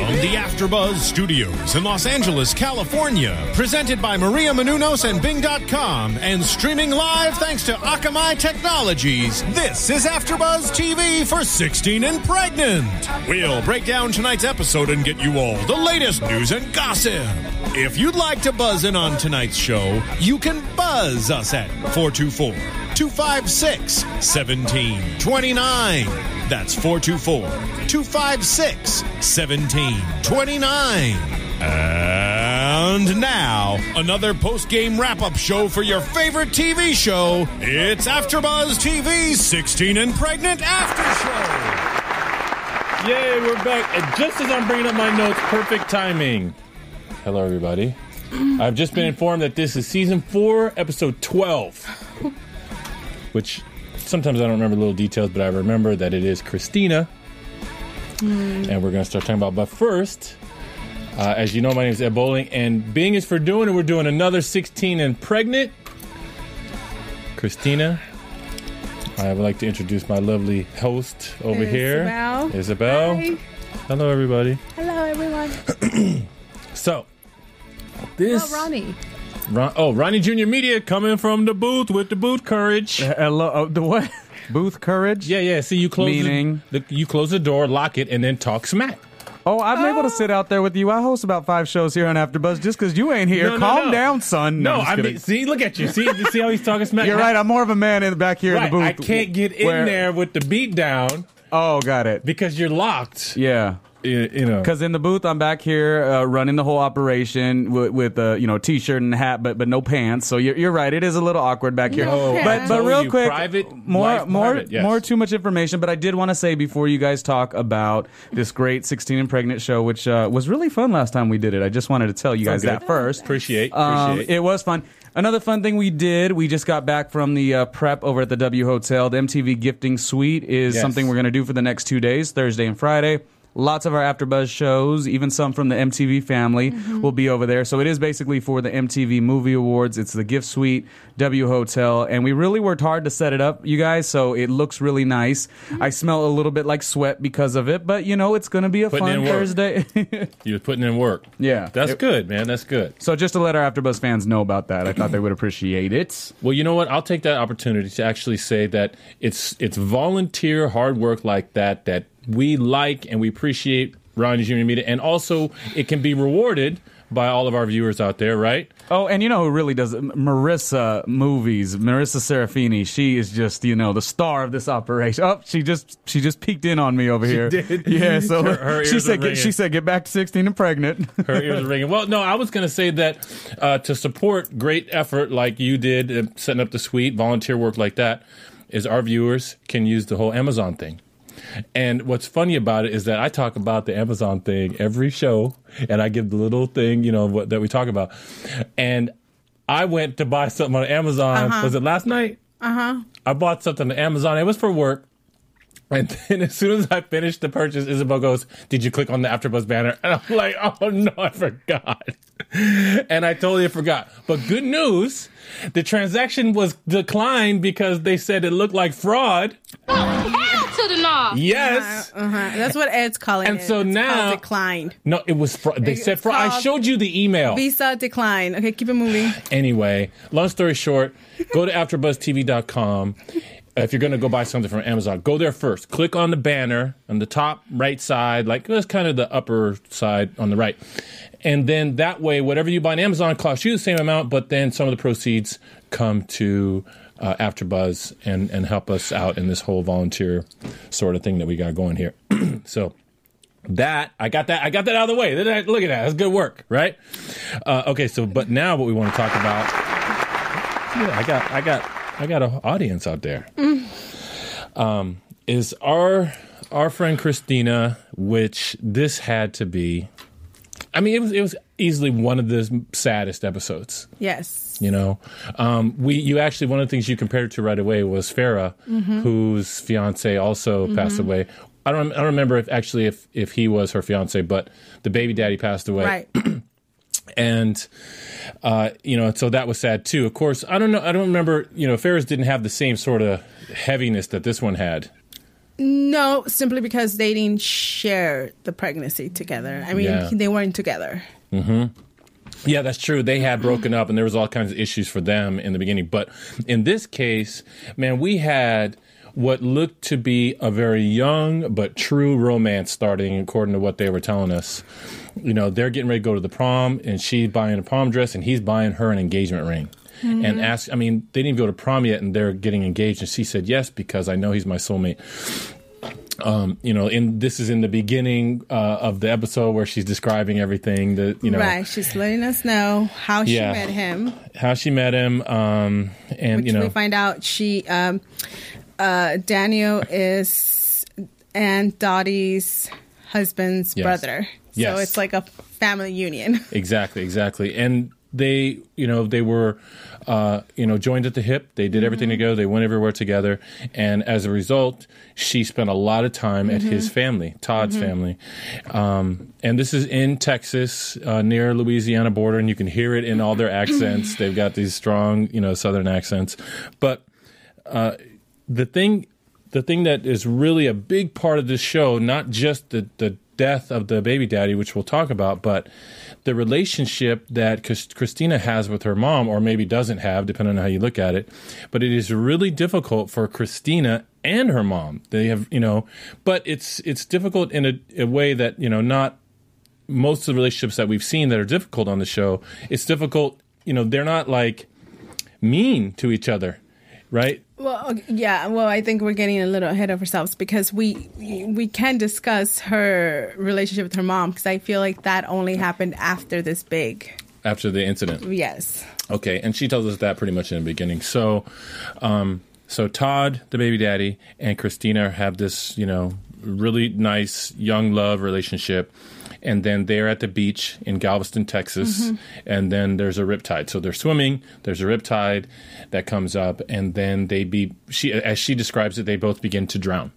From the AfterBuzz Studios in Los Angeles, California, presented by Maria Menounos and Bing.com, and streaming live thanks to Akamai Technologies. This is AfterBuzz TV for 16 and pregnant. We'll break down tonight's episode and get you all the latest news and gossip. If you'd like to buzz in on tonight's show, you can buzz us at 424 256 1729. That's 424 256 1729. And now, another post game wrap up show for your favorite TV show. It's AfterBuzz TV's 16 and Pregnant After Show. Yay, we're back. And just as I'm bringing up my notes, perfect timing. Hello, everybody. I've just been informed that this is season four, episode 12, which sometimes I don't remember little details, but I remember that it is Christina. And we're going to start talking about. But first, uh, as you know, my name is Ed Bowling, and Bing is for doing it. We're doing another 16 and pregnant. Christina, I would like to introduce my lovely host over here, Isabel. Isabel. Hi. Hello, everybody. Hello, everyone. So, this Oh, Ronnie. Ron- oh, Ronnie Junior Media coming from the booth with the booth courage. Uh, hello, oh, the what? Booth courage? Yeah, yeah. See, you close Meaning? the, the you close the door, lock it, and then talk smack. Oh, I'm able to oh. sit out there with you. I host about five shows here on AfterBuzz just because you ain't here. No, no, Calm no. down, son. No, I mean, see, look at you. See, see how he's talking smack. You're right. I'm more of a man in the back here right. in the booth. I can't get in where- there with the beat down Oh, got it. because you're locked. Yeah. You, you know. Because in the booth, I'm back here uh, running the whole operation with, with uh, you know t-shirt and hat, but but no pants. So you're, you're right. It is a little awkward back here. No but but real quick, private more life, more private, yes. more too much information. But I did want to say before you guys talk about this great 16 and pregnant show, which uh, was really fun last time we did it. I just wanted to tell you guys good. that first. appreciate, Um, appreciate. it was fun. Another fun thing we did, we just got back from the uh, prep over at the W Hotel. The MTV Gifting Suite is Yes. something we're going to do for the next two days, Thursday and Friday. Lots of our AfterBuzz shows, even some from the MTV family, mm-hmm. will be over there. So it is basically for the MTV Movie Awards. It's the Gift Suite, W Hotel, and we really worked hard to set it up, you guys. So it looks really nice. Mm-hmm. I smell a little bit like sweat because of it, but you know it's going to be a Putting fun. Thursday. You're putting in work. Yeah. That's It- good, man. That's good. so just to let our AfterBuzz fans know about that, I thought they would appreciate it. Well, you know what? I'll take that opportunity to actually say that it's it's volunteer hard work like that that we like and we appreciate Ronnie Junior Media, and also it can be rewarded by all of our viewers out there, right? Oh, and you know who really does it? Marissa movies. Marissa Serafini. She is just you know the star of this operation. Oh, she just she just peeked in on me over here. did? Yeah. So Her- her she ears said are get, ringing. she said get back to sixteen and pregnant. Her ears are ringing. Well, no, I was going to say that uh, to support great effort like you did, uh, setting up the suite, volunteer work like that, is our viewers can use the whole Amazon thing. And what's funny about it is that I talk about the Amazon thing every show, and I give the little thing, you know, what, that we talk about. And I went to buy something on Amazon. Was it last night? Uh huh. I bought something on Amazon. It was for work. And then as soon as I finished the purchase, Isabel goes, Did you click on the AfterBuzz banner? And I'm like, Oh no, I forgot. And I totally forgot. But good news, the transaction was declined because they said it looked like fraud. Hell to the no. Yes. Uh-huh. That's what Ed's calling And it. so It's now- declined. No, it was fraud. They It's said fraud. I showed you the email. Visa decline. Okay, keep it moving. Anyway, long story short, go to AfterBuzzTV.com. If you're going to go buy something from Amazon, go there first. Click on the banner on the top right side, like that's kind of the upper side on the right. And then that way, whatever you buy on Amazon costs you the same amount, but then some of the proceeds come to uh, AfterBuzz and, and help us out in this whole volunteer sort of thing that we got going here. so that I got that I got that out of the way. Look at that. That's good work, right? Uh, okay, so but now what we want to talk about. Yeah, I got I got I got an audience out there. Um, is our our friend Christina, which this had to be I mean, it was it was easily one of the saddest episodes. Yes. You know, um, we you actually one of the things you compared to right away was Farrah, Mm-hmm. whose fiance also passed away. I don't I don't remember if actually if if he was her fiance, but the baby daddy passed away. Right. and uh, you know, so that was sad too. Of course, I don't know. I don't remember. You know, Farrah's didn't have the same sort of heaviness that this one had. No, simply because they didn't share the pregnancy together. I mean, Yeah. they weren't together. Mm-hmm. Yeah, that's true. They had broken up, and there was all kinds of issues for them in the beginning. But in this case, man, we had what looked to be a very young but true romance starting, according to what they were telling us. You know, they're getting ready to go to the prom, and she's buying a prom dress, and he's buying her an engagement ring. And ask, I mean, they didn't even go to prom yet, and they're getting engaged. And she said yes because I know he's my soulmate. Um, you know, in this is in the beginning uh, of the episode where she's describing everything that you know, right. She's letting us know how she Yeah. met him. how she met him, um, and Which you know, we find out she, um, uh, Daniel is Aunt Dottie's husband's Yes. brother. So Yes. it's like a family union. exactly, exactly, and they, you know, they were, uh, you know, joined at the hip. They did everything together. They went everywhere together, and as a result, she spent a lot of time at his family, Todd's family, um, and this is in Texas, uh, near Louisiana border, and you can hear it in all their accents. They've got these strong, you know, Southern accents, but uh, the thing the thing that is really a big part of this show, not just the, the death of the baby daddy, which we'll talk about, but the relationship that Christina has with her mom, or maybe doesn't have, depending on how you look at it. But it is really difficult for Christina and her mom. They have, you know, but it's it's difficult in a, a way that you know not most of the relationships that we've seen that are difficult on the show. It's difficult, you know, they're not like mean to each other, right? Well, yeah. Well, I think we're getting a little ahead of ourselves because we we can discuss her relationship with her mom because I feel like that only happened after this big. After the incident. Yes. Okay, and she tells us that pretty much in the beginning. So, um, so Todd, the baby daddy, and Christina have this, you know, really nice young love relationship, and then they're at the beach in Galveston, Texas, and then there's a riptide. So they're swimming. There's a riptide that comes up, and then they be she as she describes it, they both begin to drown.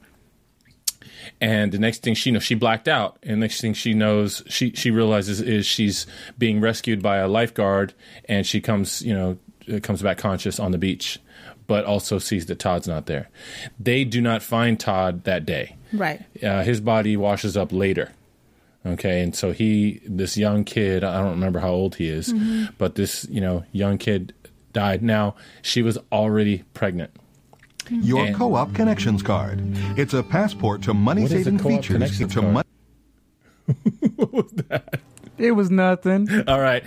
And the next thing she knows, she blacked out. And next thing she knows, she she realizes is she's being rescued by a lifeguard, and she comes, you know, uh, comes back conscious on the beach, but also sees that Todd's not there. They do not find Todd that day. Right. Uh, his body washes up later. Okay, and so he, this young kid, I don't remember how old he is, but this, you know, young kid died. Now she was already pregnant. Your And- co-op connections card. It's a passport to money-saving What is a co-op features. connections to card? It was nothing. All right,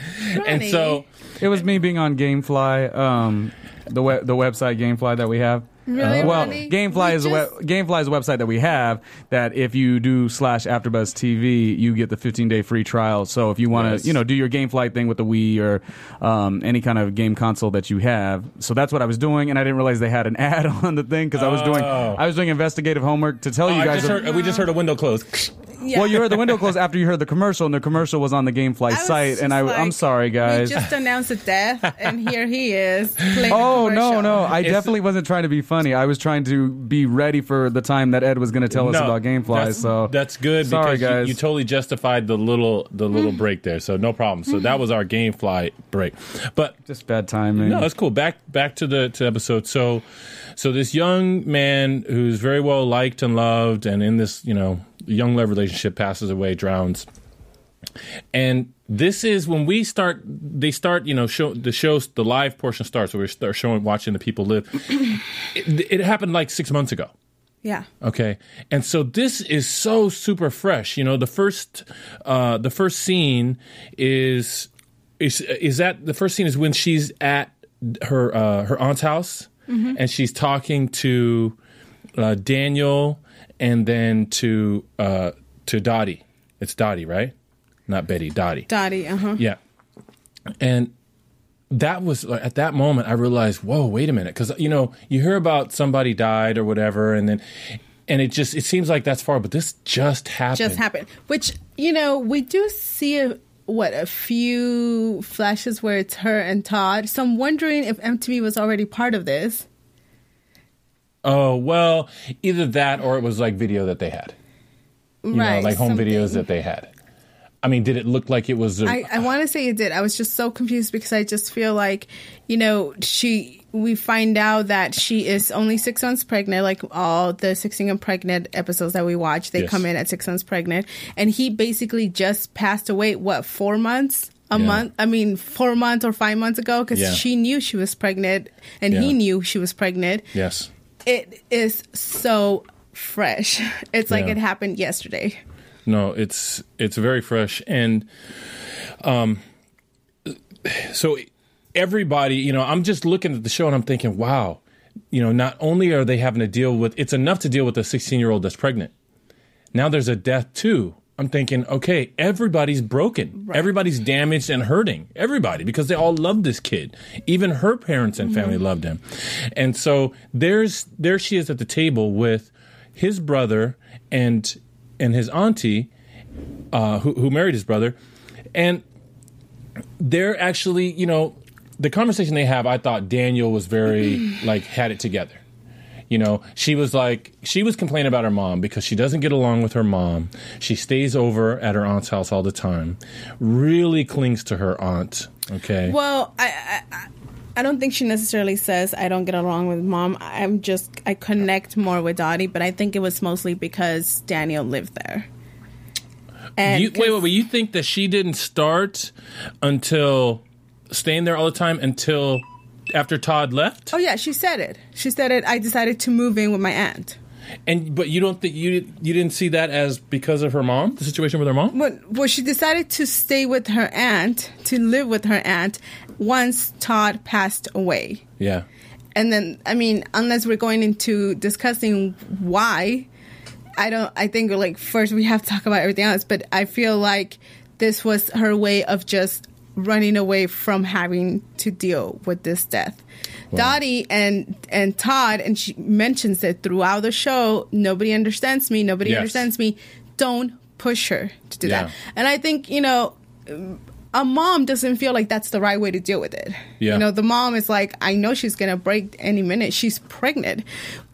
and so It was me being on GameFly, um, the we- the website GameFly that we have. Really, well, really? GameFly We is a web- GameFly is a website that we have that if you do slash AfterBuzz TV, you get the 15 day free trial. So if you want to, Yes. you know, do your GameFly thing with the Wii or um, any kind of game console that you have. So that's what I was doing, and I didn't realize they had an ad on the thing because I was doing Oh. I was doing investigative homework to tell Oh, you guys. just heard, we just heard a window close. Yeah. Well, you heard the window close after you heard the commercial, and the commercial was on the GameFly site. And I, just I'm sorry, guys. We just announced a death, and here he is. Playing Oh a no, no! I It's- definitely wasn't trying to be funny. I was trying to be ready for the time that Ed was going to tell us about GameFly. That's, So that's good Sorry, because you- guys. You, totally justified the little the little mm. break there, so no problem. So that was our GameFly break, but just bad timing. no, it's cool. Back back to the to the episode. So so this young man who's very well liked and loved, and in this you know young love relationship passes away, drowns. And this is when we start. They start, you know, show the shows. The live portion starts, where we start showing, watching the people live. it, it happened like six months ago. Yeah. Okay, and so this is so super fresh. You know, the first uh, the first scene is is is that the first scene is when she's at her uh, her aunt's house and she's talking to uh, Daniel and then to uh, to Dottie. It's Dottie, right? Not Betty. Dottie. Dottie, uh huh. Yeah. And that was like, at that moment I realized, whoa, wait a minute, because you know you hear about somebody died or whatever, and then and it just it seems like that's far, but this just happened. Just happened. Which, you know, we do see a, what a few flashes where it's her and Todd. So I'm wondering if MTV was already part of this. Oh well, either that or it was like video that they had. You right. know, like home something. videos that they had. I mean, did it look like it was? A, I, I want to say it did. I was just so confused because I just feel like, you know, she. We find out that she is only six months pregnant. Like all the sixteen and pregnant episodes that we watch, they Yes. come in at six months pregnant, and he basically just passed away. What four months? A Yeah. month? I mean, four months or five months ago, because Yeah. she knew she was pregnant, and he knew she was pregnant. yes. It is so fresh. It's like Yeah. it happened yesterday. No, it's it's very fresh and um so everybody, you know, I'm just looking at the show and I'm thinking, wow, you know, not only are they having to deal with it's enough to deal with a 16-year-old that's pregnant. Now there's a death too. I'm thinking, okay, everybody's broken. Everybody's damaged and hurting. Everybody, because they all love this kid. Even her parents and family loved him. And so there's there she is at the table with his brother and and his auntie, uh, who, who married his brother, and they're actually, you know, the conversation they have. I thought Daniel was very like had it together. You know, she was like, she was complaining about her mom because she doesn't get along with her mom. She stays over at her aunt's house all the time, really clings to her aunt. Okay. Well, I, I I- don't think she necessarily says I don't get along with mom. I'm just I connect more with Dottie, but I think it was mostly because Daniel lived there. And You, wait, wait, wait. You think that she didn't start until staying there all the time until after Todd left? Oh yeah, she said it. She said it. I decided to move in with my aunt. And but you don't think you you didn't see that as because of her mom, the situation with her mom? But well, she decided to stay with her aunt, to live with her aunt, once Todd passed away. Yeah. and then I mean, unless we're going into discussing why, I don't. I think like first we have to talk about everything else. But I feel like this was her way of just running away from having to deal with this death. Dottie and and Todd, and she mentions it throughout the show. Nobody understands me. Nobody Yes. understands me. Don't push her to do Yeah. that. And I think you know a mom doesn't feel like that's the right way to deal with it. Yeah. You know, the mom is like, I know she's gonna break any minute. She's pregnant.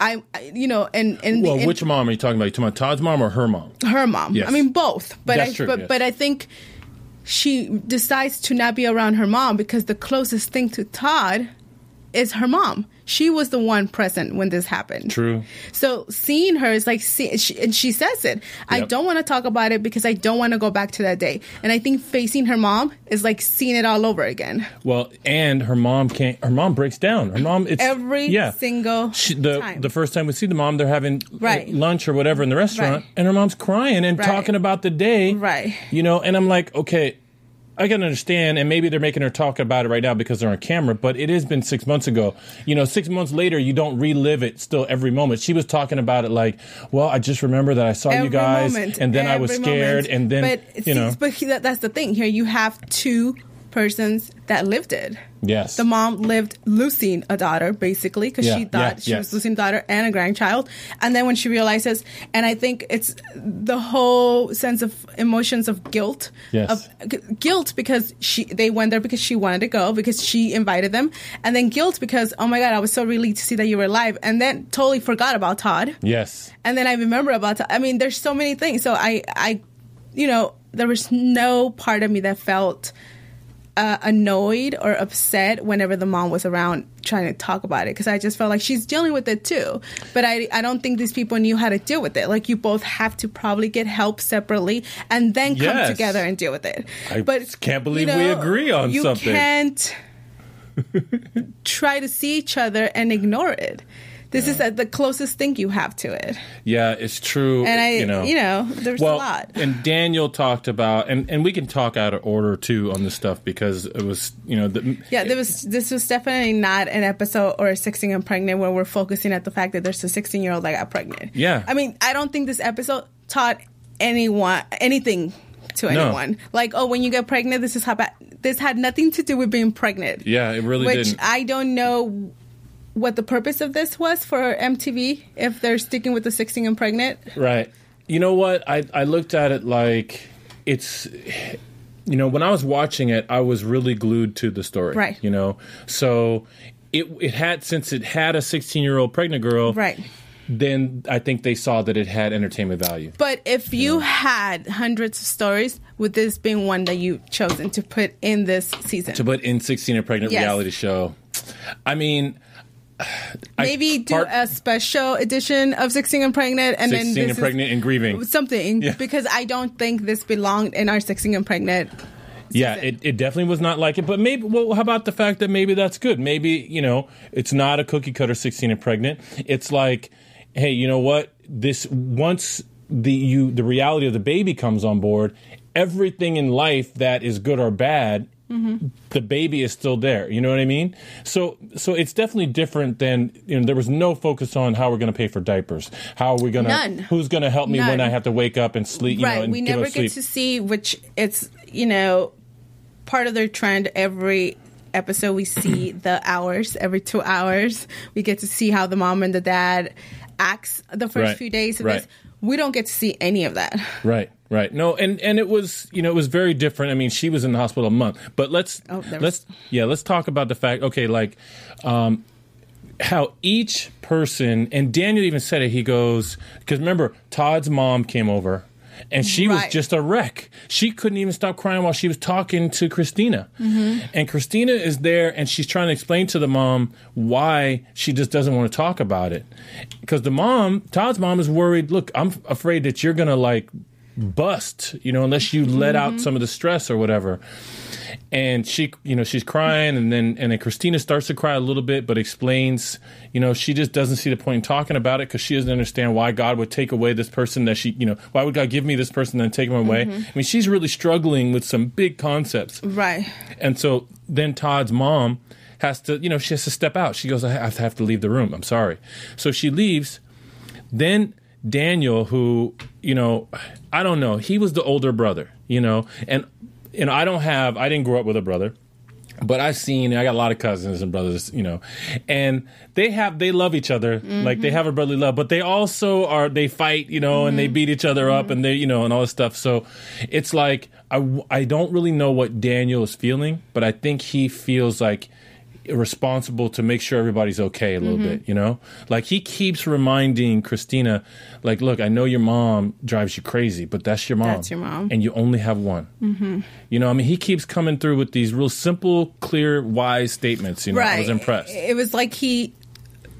I, I you know, and and Well, and which mom are you talking about? You talking about Todd's mom or her mom? her mom. Yes. I mean, both. But That's I, true, but yes. but I think she decides to not be around her mom because the closest thing to Todd is her mom. She was the one present when this happened. True. So seeing her is like, see, she, and she says it. I don't want to talk about it because I don't want to go back to that day. And I think facing her mom is like seeing it all over again. Well, and her mom can't. Her mom breaks down. Her mom. It's Every yeah. single She, the time. the first time we see the mom, they're having Right. lunch or whatever in the restaurant, Right. and her mom's crying and Right. talking about the day. Right. You know, and I'm like, okay, I can understand, and maybe they're making her talk about it right now because they're on camera. But it has been six months ago. You know, six months later, you don't relive it still every moment. She was talking about it like, well, I just remember that I saw you guys, moment, and then I was scared, moment. and then but you know, but that's the thing here. You have two persons that lived it. yes, The mom lived losing a daughter, basically, because Yeah, she thought yeah, she was losing a daughter and a grandchild. And then when she realizes, and I think it's the whole sense of emotions of guilt, Yes. of g- guilt because she they went there because she wanted to go because she invited them, and then guilt because oh my god, I was so relieved to see that you were alive, and then totally forgot about Todd yes, and then I remember about. Todd. I mean, there's so many things. So I, I, you know, there was no part of me that felt uh, annoyed or upset whenever the mom was around trying to talk about it because I just felt like she's dealing with it too. But I, I don't think these people knew how to deal with it. Like you both have to probably get help separately and then come together and deal with it. I but can't believe you we agree on you something. can't try to see each other and ignore it. This is uh, the closest thing you have to it. yeah, it's true. And I, you know, you know, there's well, a lot. and Daniel talked about, and, and we can talk out of order too on this stuff because it was, you know, the, Yeah, there was. This was definitely not an episode or a 16 and pregnant where we're focusing at the fact that there's a 16 year old that got pregnant. Yeah. I mean, I don't think this episode taught anyone anything to No. anyone. Like, oh, when you get pregnant, this is how bad. This had nothing to do with being pregnant. Yeah, it really Which didn't. Which I don't know what the purpose of this was for MTV if they're sticking with the 16 and pregnant. Right. You know what? I I looked at it like it's you know, when I was watching it, I was really glued to the story. Right. You know, so it it had since it had a 16 year old pregnant girl. Right. Then I think they saw that it had entertainment value. But if you had hundreds of stories, would this being one that you chosen to put in this season? To put in 16 and pregnant Yes. reality show, I mean, Maybe do part- a special edition of 16 and Pregnant and 16 then and pregnant and grieving. something Yeah. because I don't think this belonged in our 16 and Pregnant. Yeah, it, it definitely was not like it. But maybe, well, how about the fact that maybe that's good? Maybe, you know, it's not a cookie cutter 16 and pregnant. It's like, hey, you know what? This, once the, you, the reality of the baby comes on board, everything in life that is good or bad, the baby is still there. You know what I mean? So, so it's definitely different than, you know, there was no focus on how we're going to pay for diapers. How are we going to, None. who's going to help me when I have to wake up and sleep, you right. know, and we never get sleep. to see which it's, you know, part of their trend every episode we see the hours every two hours we get to see how the mom and the dad acts the first Right. few days of Right. this we don't get to see any of that Right, right. No, and and it was you know it was very different. I mean, she was in the hospital a month, but let's Oh, let's yeah let's talk about the fact. Okay, like um, how each person and Daniel even said it. He goes because remember Todd's mom came over. And she was just a wreck. She couldn't even stop crying while she was talking to Christina. Mm-hmm. And Christina is there and she's trying to explain to the mom why she just doesn't want to talk about it. Because the mom, Todd's mom, is worried look, I'm afraid that you're going to like bust, you know, unless you let Mm-hmm. out some of the stress or whatever. And she, you know, she's crying, and then and then Christina starts to cry a little bit, but explains, you know, she just doesn't see the point in talking about it because she doesn't understand why God would take away this person that she, you know, why would God give me this person and then take him away? Mm-hmm. I mean, she's really struggling with some big concepts. right And so then Todd's mom has to, you know, she has to step out. She goes, I have to have to leave the room. I'm sorry. So she leaves. Then Daniel, who, you know, I don't know, he was the older brother, you know, and, you know, I don't have, I didn't grow up with a brother. But I've seen, I got a lot of cousins and brothers, you know, and they have, they love each other. Mm-hmm. Like they have a brotherly love, but they also are, they fight, you know, and they mm-hmm. beat each other up and they, you know, and all this stuff. So it's like, I I don't really know what Daniel is feeling, but I think he feels like responsible to make sure everybody's okay a little bit, you know? Like he keeps reminding Christina, like, look, I know your mom drives you crazy, but that's your mom. That's your mom. And you only have one. Mm-hmm. You know, I mean, he keeps coming through with these real simple, clear, wise statements. You know, right I was impressed. it was like he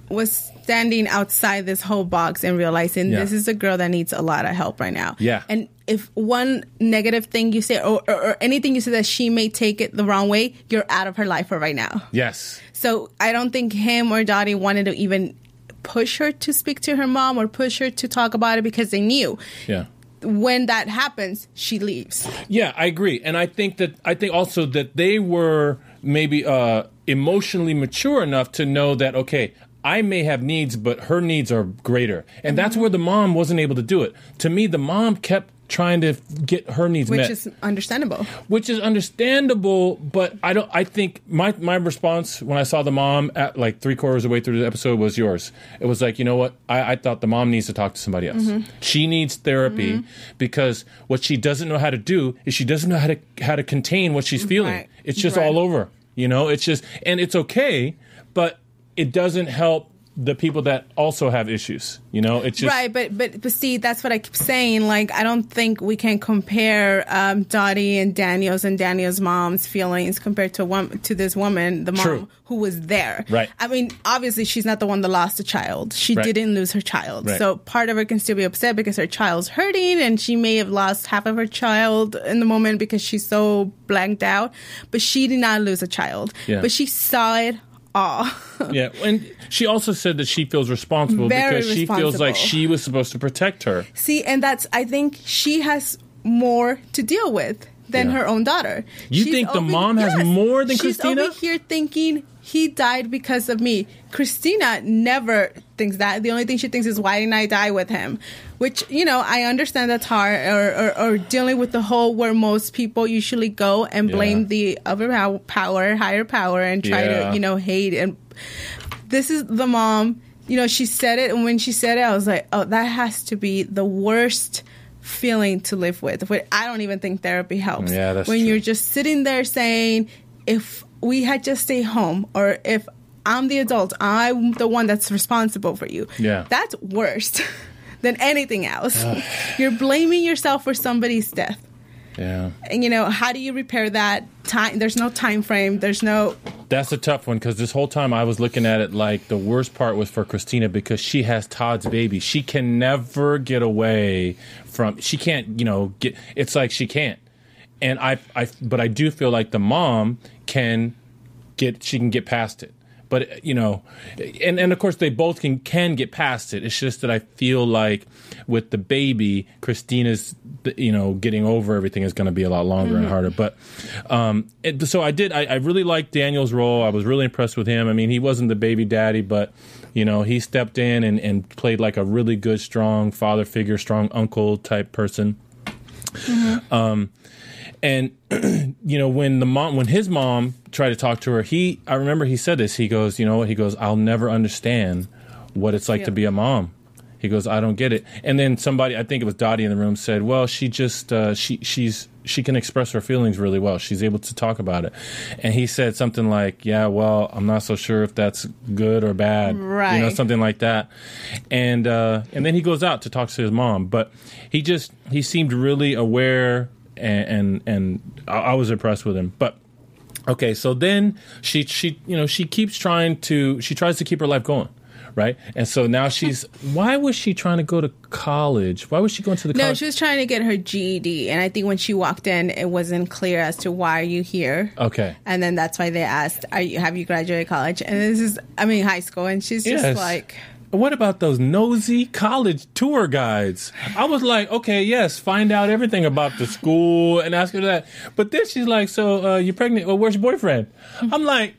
was standing outside this whole box and realizing Yeah. this is a girl that needs a lot of help right now Yeah. and if one negative thing you say or, or, or anything you say that she may take it the wrong way you're out of her life for right now Yes. So I don't think him or Dottie wanted to even push her to speak to her mom or push her to talk about it because they knew Yeah. when that happens, she leaves. Yeah, I agree, and I think that I think also that they were maybe uh, emotionally mature enough to know that okay, I may have needs, but her needs are greater, and that's Mm-hmm. where the mom wasn't able to do it. To me, the mom kept trying to get her needs Which met, is understandable. which is understandable. But I don't. I think my my response when I saw the mom at like three quarters of the way through the episode was yours. It was like you know what I, I thought the mom needs to talk to somebody else. Mm-hmm. She needs therapy because what she doesn't know how to do is she doesn't know how to how to contain what she's feeling. Right. It's just Right. all over. You know, it's just and it's okay, but it doesn't help the people that also have issues. You know, it's just right, but, but but see, that's what I keep saying. Like, I don't think we can compare um, Dottie and Daniel's and Daniel's mom's feelings compared to one to this woman, the mom True. who was there. Right. I mean, obviously, she's not the one that lost a child. She Right. didn't lose her child. Right. So part of her can still be upset because her child's hurting, and she may have lost half of her child in the moment because she's so blanked out. But she did not lose a child. Yeah. But she saw it all. Yeah, and she also said that she feels responsible Very because she feels like she was supposed to protect her. See, and that's I think she has more to deal with than Yeah. her own daughter. You think the mom has more than she's Christina? over here thinking he died because of me. Christina never thinks that. The only thing she thinks is why didn't I die with him? Which you know I understand that's hard, or, or, or dealing with the whole where most people usually go and blame Yeah. the other power, higher power, and try Yeah. to you know hate and this is the mom. You know, she said it, and when she said it, I was like, "Oh, that has to be the worst feeling to live with. I don't even think therapy helps. Yeah, that's when true. you're just sitting there saying, if we had just stayed home, or if I'm the adult, I'm the one that's responsible for you. Yeah. that's worse than anything else. you're blaming yourself for somebody's death. Yeah. And you know, how do you repair that? Time. There's no time frame. There's no. That's a tough one because this whole time I was looking at it like the worst part was for Christina because she has Todd's baby. She can never get away from. She can't, you know, get. It's like she can't. And I, I, but I do feel like the mom can get. She can get past it. But you know, and and of course they both can can get past it. It's just that I feel like with the baby, Christina's you know getting over everything is going to be a lot longer and harder. But um, it, so I did. I, I really liked Daniel's role. I was really impressed with him. I mean, he wasn't the baby daddy, but you know he stepped in and, and played like a really good, strong father figure, strong uncle type person. Um, and you know when the mom when his mom tried to talk to her he i remember he said this he goes you know what he goes i'll never understand what it's like to be a mom he goes i don't get it. And then somebody i think it was dottie in the room said well she just uh, she she's she can express her feelings really well. She's able to talk about it. And he said something like yeah well i'm not so sure if that's good or bad Right. you know something like that. And uh and then he goes out to talk to his mom but he just he seemed really aware and and, and I, I was impressed with him. But okay so then she she you know she keeps trying to she tries to keep her life going right and so now she's why was she trying to go to college why was she going to the No, college she was trying to get her GED, and I think when she walked in, it wasn't clear as to why are you here. okay And then that's why they asked, "Are you have you graduated college?" And this is, I mean, high school, and she's just Yes. like, What about those nosy college tour guides? I was like, okay, yes, find out everything about the school and ask her that. But then she's like, so uh, you're pregnant? Well, where's your boyfriend? I'm like,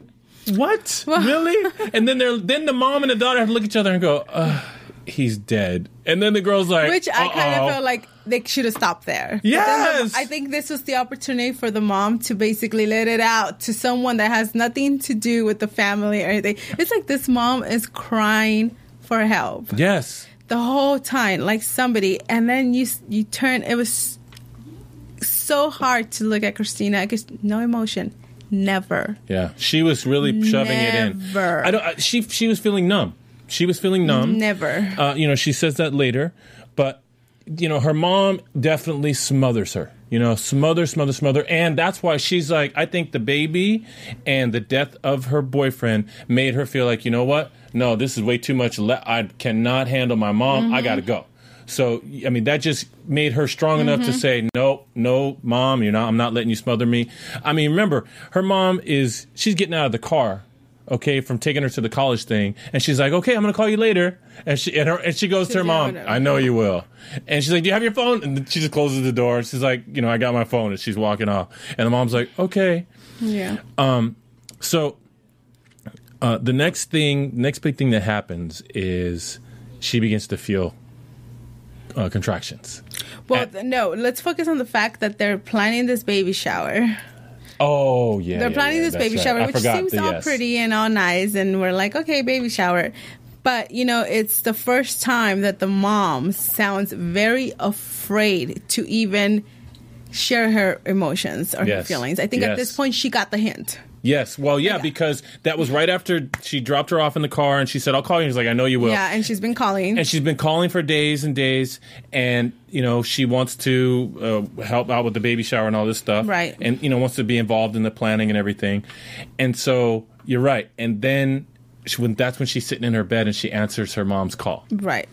what? really? And then they're then the mom and the daughter have to look at each other and go, he's dead. And then the girl's like, which I kind of felt like they should have stopped there. Then the- Yes! I think this was the opportunity for the mom to basically let it out to someone that has nothing to do with the family or anything. It's like this mom is crying for help. yes. the whole time like somebody and then you you turn it was so hard to look at christina because no emotion never Yeah, she was really shoving it in. Never. I don't. I, she she was feeling numb. She was feeling numb. Never. Uh, you know, she says that later, but you know, her mom definitely smothers her. You know, smother, smother, smother, and that's why she's like. I think the baby and the death of her boyfriend made her feel like, you know what? No, this is way too much. Le- I cannot handle my mom. I got to go. So, I mean, that just made her strong enough to say, no, no, mom, you're not, I'm not letting you smother me. I mean, remember, her mom is, she's getting out of the car, okay, from taking her to the college thing. And she's like, okay, I'm going to call you later. And she, and, her, and she goes to her mom, I know you will. And she's like, do you have your phone? And she just closes the door. She's like, you know, I got my phone. And she's walking off. And the mom's like, okay. yeah Um. So uh, the next thing, next big thing that happens is she begins to feel uh, contractions. well at- no let's focus on the fact that they're planning this baby shower Oh yeah, they're yeah, planning yeah, this baby right. shower I which seems the all yes. pretty and all nice and we're like okay baby shower but you know it's the first time that the mom sounds very afraid to even share her emotions or her feelings i think at this point she got the hint Yes, well, yeah, Yeah. because that was right after she dropped her off in the car, and she said, "I'll call you." He's like, "I know you will." yeah and she's been calling and she's been calling for days and days and you know she wants to uh, help out with the baby shower and all this stuff Right. and you know wants to be involved in the planning and everything and so you're right and then she, when that's when she's sitting in her bed and she answers her mom's call right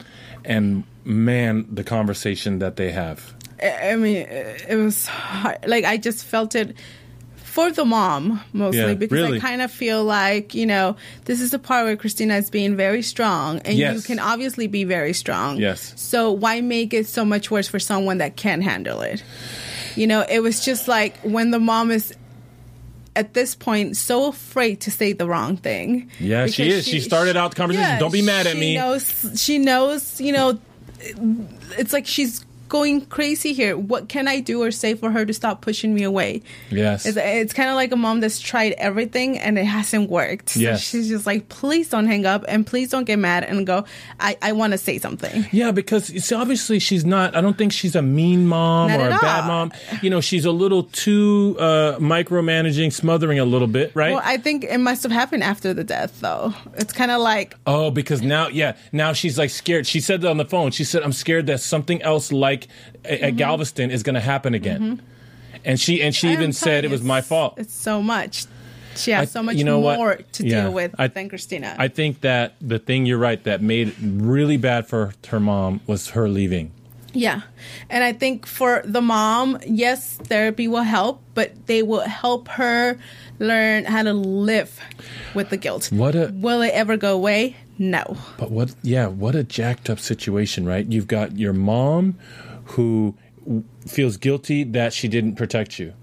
and man the conversation that they have I mean, it it was hard. like I just felt it for the mom mostly Yeah, because really. I kind of feel like you know this is the part where Christina is being very strong, and you can obviously be very strong. Yes. So why make it so much worse for someone that can't handle it? You know, it was just like when the mom is at this point so afraid to say the wrong thing. Yeah, she is. She started out the conversation, "Don't be mad at me. she me." Knows, she knows, you know, it's like she's going crazy here. What can I do or say for her to stop pushing me away? Yes. It's, it's kind of like a mom that's tried everything and it hasn't worked. So Yes. she's just like, please don't hang up and please don't get mad and go, I, I want to say something. Yeah, because it's obviously she's not. I don't think she's a mean mom Not or a at bad mom. You know, she's a little too uh, micromanaging, smothering a little bit, right? Well, I think it must have happened after the death, though. It's kind of like, oh, because now, yeah, now she's like scared. She said that on the phone. She said, "I'm scared that something else like a- at mm-hmm. Galveston is going to happen again." Mm-hmm. And she and she I'm even said it was my fault. It's so much. She has I- so much you know what? more to Yeah. deal with I- than Christina. I think that the thing you're right that made it really bad for her mom was her leaving. Yeah. And I think for the mom, yes, therapy will help, but they will help her learn how to live with the guilt. What a- Will it ever go away? No. But what, yeah, what a jacked up situation, right? You've got your mom who feels guilty that she didn't protect you.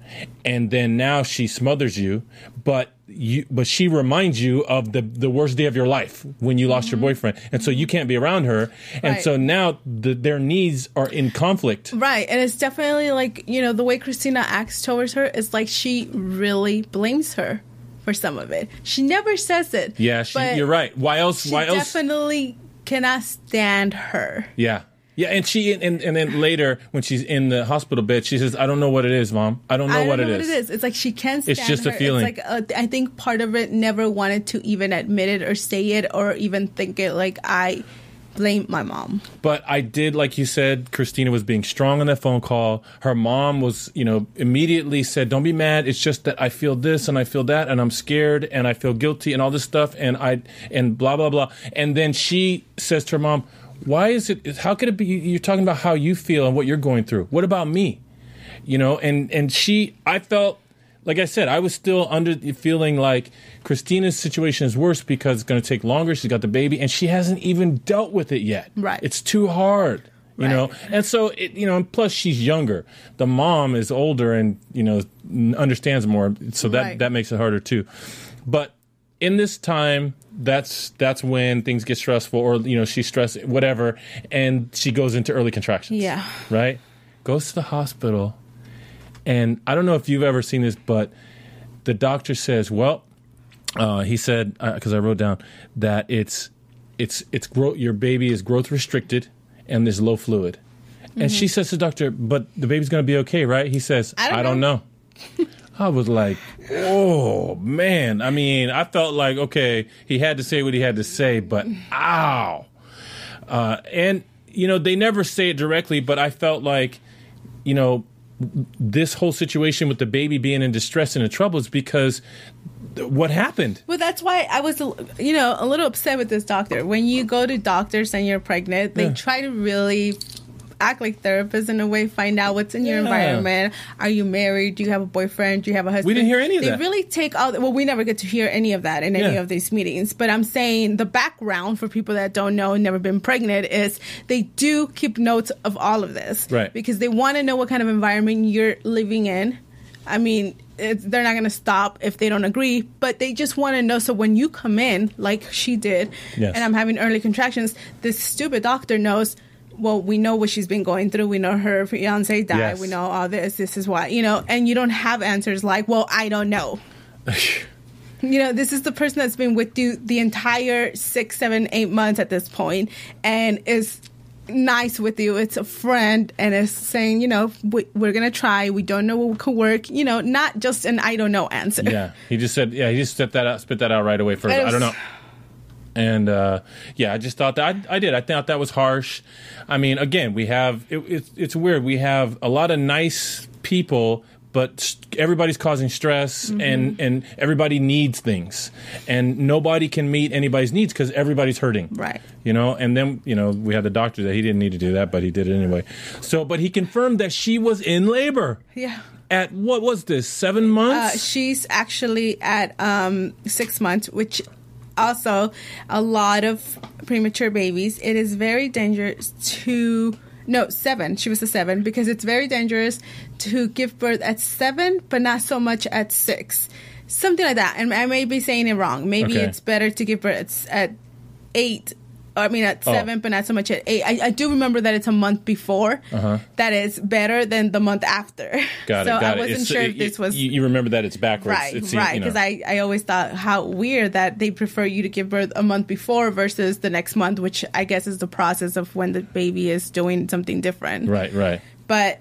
And then now she smothers you, but you, but she reminds you of the, the worst day of your life when you lost your mm-hmm. boyfriend. And so you can't be around her. And Right. so now the, their needs are in conflict. Right. And it's definitely like, you know, the way Christina acts towards her is like she really blames her for some of it. She never says it. Yeah, she, you're right. Why else? She Why else? definitely cannot stand her. Yeah. Yeah, and she and, and then later when she's in the hospital bed, she says, "I don't know what it is, mom. I don't know I don't what know it what is." it is. It's like she can't stand It's just a feeling. It's like uh, I think part of it never wanted to even admit it or say it or even think it. Like I blame my mom. But I did, like you said, Christina was being strong on that phone call. Her mom was, you know, immediately said, "Don't be mad. It's just that I feel this and I feel that, and I'm scared and I feel guilty and all this stuff, and I and blah blah blah." And then she says to her mom, "Why is it? How could it be? You're talking about how you feel and what you're going through. What about me? You know?" And and she, I felt. Like I said, I was still under the feeling like Christina's situation is worse because it's going to take longer. She's got the baby, and she hasn't even dealt with it yet. Right. It's too hard, you Right. know. And so, it, you know, and plus she's younger. The mom is older and you know understands more, so that Right. that makes it harder too. But in this time, that's that's when things get stressful, or you know, she's stressed, whatever, and she goes into early contractions. Yeah. Right. Goes to the hospital, and I don't know if you've ever seen this, but the doctor says, "Well." uh, he said because I wrote down that it's it's it's grow- your baby is growth restricted and there's low fluid. And she says to the doctor, "But the baby's going to be okay, right?" He says, I don't "I don't know." know." I was like, "Oh man!" I mean, I felt like okay, he had to say what he had to say, but ow. Uh, and you know, they never say it directly, but I felt like, you know, this whole situation with the baby being in distress and in trouble is because what happened. Well, that's why I was, you know, a little upset with this doctor. When you go to doctors and you're pregnant, they Yeah. try to really act like therapists in a way, find out what's in your Yeah. environment. Are you married? Do you have a boyfriend? Do you have a husband? We didn't hear any of they that. They really take all. Well, we never get to hear any of that in any Yeah. of these meetings. But I'm saying the background for people that don't know, and never been pregnant, is they do keep notes of all of this, Right. Because they want to know what kind of environment you're living in. I mean, they're not going to stop if they don't agree, but they just want to know. So when you come in, like she did, Yes. and I'm having early contractions, this stupid doctor knows. Well, we know what she's been going through. We know her fiance died. Yes. We know all this. This is why, you know, and you don't have answers like, well, I don't know. you know, this is the person that's been with you the entire six, seven, eight months at this point and is nice with you. It's a friend and is saying, you know, we, we're going to try. We don't know what could work. You know, not just an I don't know answer. Yeah, he just said, yeah, he just spit that out, spit that out right away for, I don't know. And uh, yeah, I just thought that I, I did. I thought that was harsh. I mean, again, we have it, it's it's weird. We have a lot of nice people, but everybody's causing stress, Mm-hmm. and and everybody needs things, and nobody can meet anybody's needs because everybody's hurting. Right. You know, and then you know we had the doctor that he didn't need to do that, but he did it anyway. So, but he confirmed that she was in labor. Yeah. At what was this? Seven Uh, months. she's actually at um, six months, which also a lot of premature babies. It is very dangerous to no seven. She was a seven because it's very dangerous to give birth at seven, but not so much at six. Something like that. And I may be saying it wrong. Maybe Okay. it's better to give birth at, at eight I mean, at Oh. seven, but not so much at eight. I, I do remember that it's a month before. that is better than the month after. Uh-huh. Got so it. Got I wasn't it. Sure if this was You, you remember that it's backwards. right, It's, right. you know. Because I, I always thought how weird that they prefer you to give birth a month before versus the next month, which I guess is the process of when the baby is doing something different. Right, right. But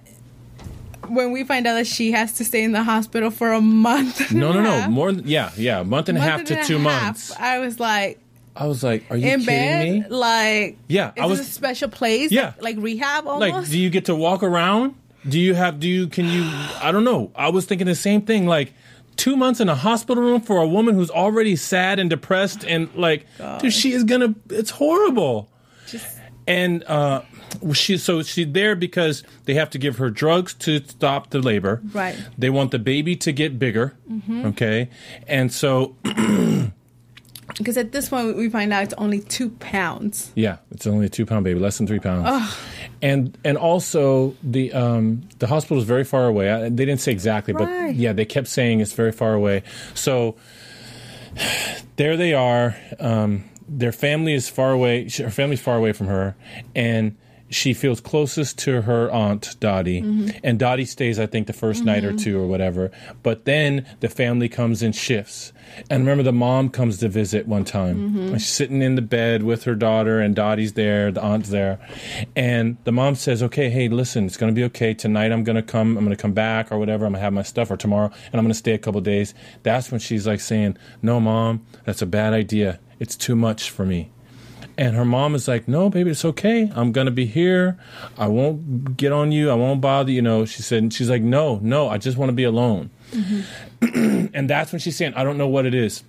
when we find out that she has to stay in the hospital for a month, and No, a no, no. More yeah, yeah. A month and a half and to a two half, months. I was like, I was like, are you in kidding bed, me? like, Yeah, I was- a special place, Yeah. like, like rehab almost. Like, do you get to walk around? Do you have? Do you? Can you? I don't know. I was thinking the same thing. Like, two months in a hospital room for a woman who's already sad and depressed, and like, dude, she is gonna. It's horrible. and uh, she so she's there because they have to give her drugs to stop the labor. Right. Mm-hmm. They want the baby to get bigger. Okay, and so Because at this point, we find out it's only two pounds. Yeah, it's only a two pound baby, less than three pounds. And and also the um, the hospital is very far away. I, they didn't say exactly, Right. but yeah, they kept saying it's very far away. So there they are. Um, their family is far away. Her family's far away from her, and she feels closest to her aunt Dottie. Mm-hmm. And Dottie stays, I think, the 1st night or mm-hmm. two or whatever. But then the family comes in shifts. And remember, the mom comes to visit one time. Mm-hmm. And she's sitting in the bed with her daughter, and Dottie's there, the aunt's there. And the mom says, Okay, hey, listen, it's going to be okay. Tonight I'm going to come, I'm going to come back or whatever. I'm going to have my stuff, or tomorrow, and I'm going to stay a couple days. That's when she's like saying, No, mom, that's a bad idea. It's too much for me. And her mom is like, "No, baby, it's okay. I'm gonna be here. I won't get on you. I won't bother you." Know, she said. And she's like, "No, no, I just want to be alone." Mm-hmm. and that's when she's saying, "I don't know what it is."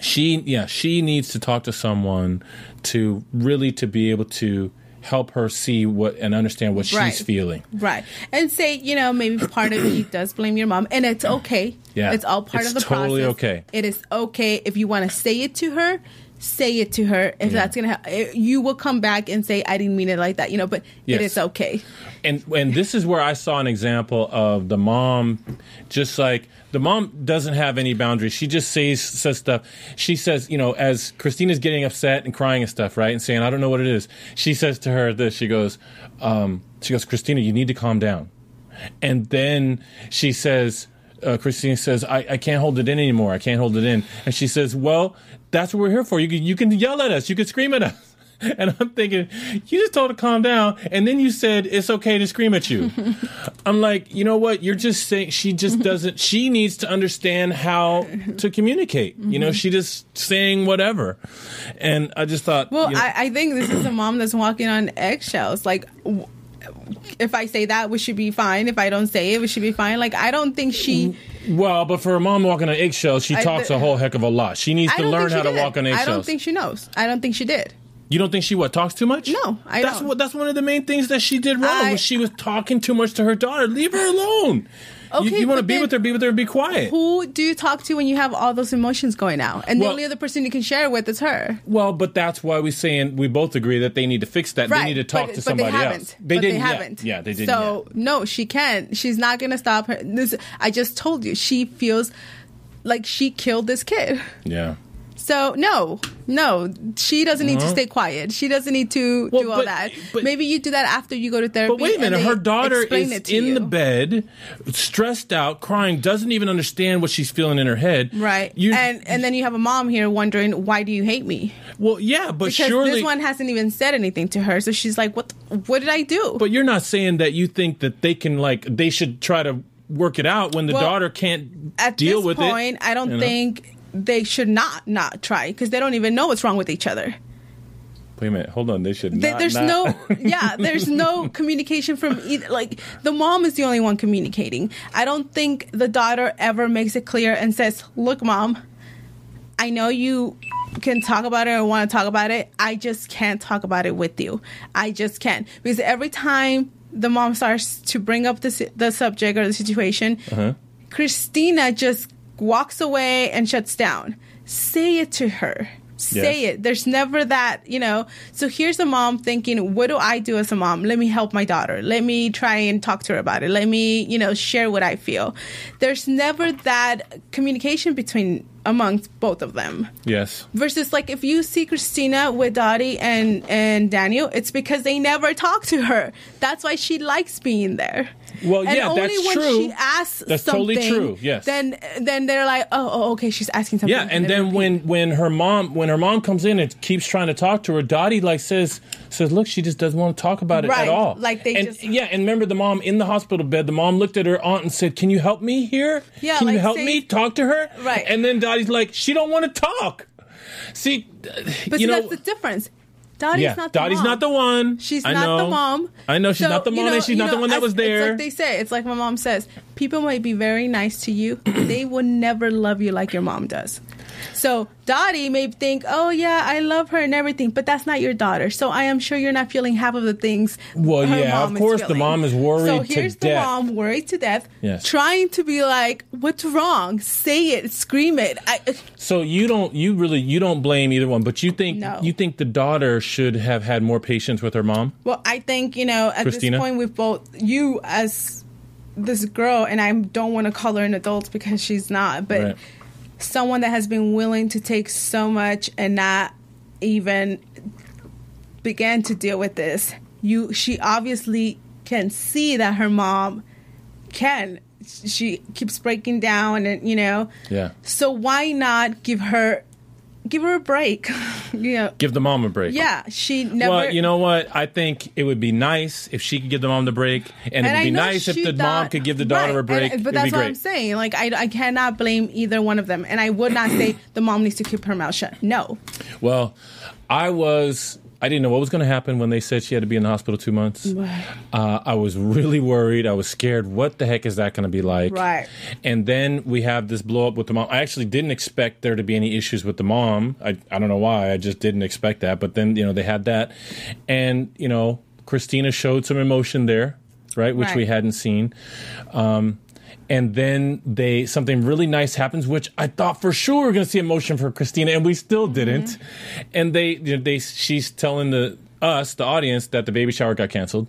She, yeah, she needs to talk to someone to really to be able to help her see what and understand what Right. she's feeling. Right. And say, you know, maybe part of you does blame your mom. And it's okay. Yeah. It's all part It's of the totally process. okay. It is okay if you want to say it to her. Say it to her. If that's gonna, ha- you will come back and say, "I didn't mean it like that," you know. But Yes. it is okay. and and this is where I saw an example of the mom, just like the mom doesn't have any boundaries. She just says says stuff. She says, you know, as Christina's getting upset and crying and stuff, right, and saying, I don't know what it is. She says to her this. She goes, um, she goes, Christina, you need to calm down. And then she says, uh, Christina says, I, I can't hold it in anymore. I can't hold it in. And she says, Well, that's what we're here for. You can, you can yell at us. You can scream at us. And I'm thinking, you just told her to calm down, and then you said it's okay to scream at you. I'm like, you know what? You're just saying she just doesn't. She needs to understand how to communicate. You know, she just saying whatever. And I just thought, Well, you know, I, I think this is a mom that's walking on eggshells. Like, w- if I say that, we should be fine. If I don't say it, we should be fine. Like, I don't think she. well, but for a mom walking on eggshells, she I- talks the- a whole heck of a lot. She needs to learn how to walk on eggshells. I don't think she knows. I don't think she did. You don't think she what talks too much? No, I that's don't. what that's one of the main things that she did wrong. I- was she was talking too much to her daughter. Leave her alone. Okay, you, you want to be with her, be with her, and be quiet. Who do you talk to when you have all those emotions going out? And Well- the only other person you can share it with is her. Well, but that's why we saying we both agree that they need to fix that. They need to talk but, to but somebody they else. but they didn't yet. haven't. Yeah, they didn't. So no, she can't. She's not gonna stop her. This, I just told you. She feels like she killed this kid. yeah. So no, no, she doesn't need to stay quiet. She doesn't need to Uh-huh. Well, do all but- that. but- Maybe you do that after you go to therapy. But wait a minute, her daughter is in you. the bed, stressed out, crying, doesn't even understand what she's feeling in her head. Right, You, and and then you have a mom here wondering why do you hate me? well, yeah, but Because surely. this one hasn't even said anything to her, so she's like, "What? What did I do?" but you're not saying that you think that they can like they should try to work it out when the Well, daughter can't At deal this with point, it. I don't you know? think they should not not try because they don't even know what's wrong with each other. Wait a minute, hold on. They should. There- not, there's not- no yeah there's no communication from either like the mom is the only one communicating i don't think the daughter ever makes it clear and says look mom i know you can talk about it or want to talk about it i just can't talk about it with you i just can't because every time the mom starts to bring up the, the subject or the situation uh-huh. christina just walks away and shuts down. Say it to her. Say Yes. it. There's never that you know. So here's a mom thinking what do i do as a mom? Let me help my daughter. Let me try and talk to her about it. Let me you know share what i feel. There's never that communication between amongst both of them. Yes. Versus like if you see Christina with Dottie and and Daniel, it's because they never talk to her. That's why she likes being there. Well, and yeah, only that's when true. she asks That's something, totally true, yes. Then then they're like, oh, oh, okay, she's asking something. Yeah, and then repeat. when when her mom when her mom comes in and keeps trying to talk to her, Dottie like says says, look, she just doesn't want to talk about it Right, at all. like they and, just- yeah, and remember the mom in the hospital bed. The mom looked at her aunt and said, "Can you help me here? Yeah, can you help say- me talk to her?" Right. And then Dottie's like, she don't want to talk. See, but you see, know, that's the difference. Dottie's yeah, not the Dottie's mom. not the one. She's I not know. the mom. I know she's So, not the you mom, know- and she's you not the one that as- was there. It's like they say. It's like my mom says. People might be very nice to you. they will never love you like your mom does. So Dottie may think, "Oh yeah, I love her and everything," but that's not your daughter. So I am sure you're not feeling half of the things. Well, yeah, of course the mom is worried So here's the death. mom worried to death, Yes. trying to be like, "What's wrong? Say it, scream it." I, uh, So you don't, you really, you don't blame either one, but you think, No. you think the daughter should have had more patience with her mom. Well, I think you know at Christina? this point we've both you as this girl, and I don't want to call her an adult because she's not, but Right. Someone that has been willing to take so much and not even began to deal with this. You, she obviously can see that her mom can. She keeps breaking down, and you know. Yeah. So why not give her, give her a break? know. Give the mom a break. Yeah, she never. Well, you know what? I think it would be nice if she could give the mom the break, and, it would I be nice if the mom could give the daughter Right, a break. and- but that's what great. I'm saying. Like I, I cannot blame either one of them, and I would not say the mom needs to keep her mouth shut. No, Well, I was. I didn't know what was going to happen when they said she had to be in the hospital two months. Uh, I was really worried. I was scared. What the heck is that going to be like? Right. And then we have this blow up with the mom. I actually didn't expect there to be any issues with the mom. I, I don't know why. I just didn't expect that. But then, you know, they had that. And, you know, Christina showed some emotion there, right? Which we hadn't seen. Um, and then they something really nice happens, which I thought for sure we are going to see emotion for Christina, and we still didn't. Mm-hmm. And they, you know, they, she's telling the us, the audience, that the baby shower got canceled,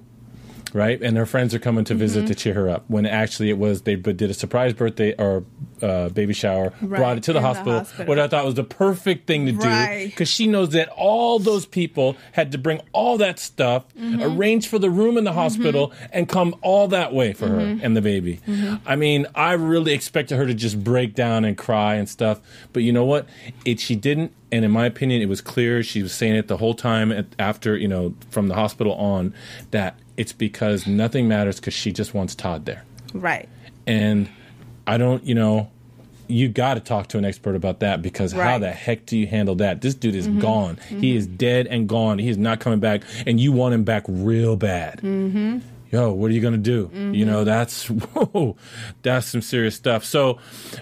right? And her friends are coming to visit to cheer her up. When actually it was they did a surprise birthday or uh, baby shower, Right, brought it to the in the hospital, hospital. what I thought was the perfect thing to do because she knows that all those people had to bring all that stuff, Mm-hmm. arrange for the room in the hospital, and come all that way for Mm-hmm. her and the baby. I mean, I really expected her to just break down and cry and stuff, but you know what? It she didn't, and in my opinion, it was clear she was saying it the whole time at, after you know from the hospital on that it's because nothing matters because she just wants Todd there right. and I don't, you know, you got to talk to an expert about that because how the heck do you handle that? This dude is gone. He is dead and gone. He is not coming back, and you want him back real bad. Mm-hmm. Yo, what are you gonna do? You know, that's whoa, that's some serious stuff. So,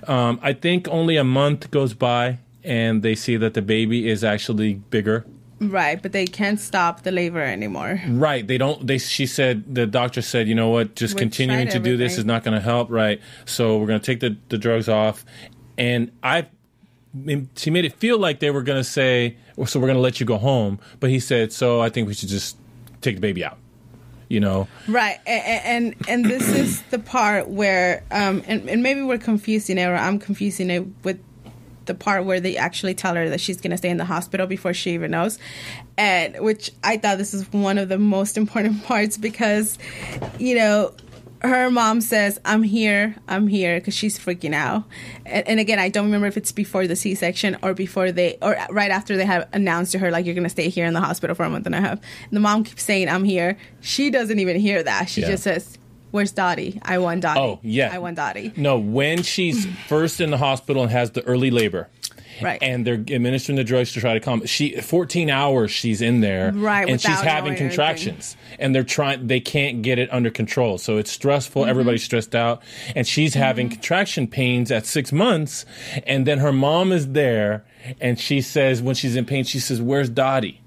um, I think only a month goes by, and they see that the baby is actually bigger. Right, but they can't stop the labor anymore. Right. They don't. They. She said the doctor said, you know what? Just We continuing to do this is not going to help. Right. So we're going to take the the drugs off, and I. She made it feel like they were going to say, "Oh, so we're going to let you go home. But he said, so I think we should just take the baby out. You know. Right, and and, and this is the part where, um, and, and maybe we're confusing it, or I'm confusing it with the part where they actually tell her that she's going to stay in the hospital before she even knows, and which I thought this is one of the most important parts because, you know. Her mom says, "I'm here, I'm here," because she's freaking out. And, and again, I don't remember if it's before the C-section or before they, or right after they have announced to her like you're gonna stay here in the hospital for a month and a half. And the mom keeps saying, "I'm here." She doesn't even hear that. She Yeah. just says, "Where's Dottie? I want Dottie. Oh yeah. I want Dottie." No, when she's first in the hospital and has the early labor. Right. And they're administering the drugs to try to calm. She 14 hours she's in there. Right, And she's having contractions. And they're trying they can't get it under control. So it's stressful. Mm-hmm. Everybody's stressed out. And she's having contraction pains at six months. And then her mom is there and she says when she's in pain, she says, Where's Dottie?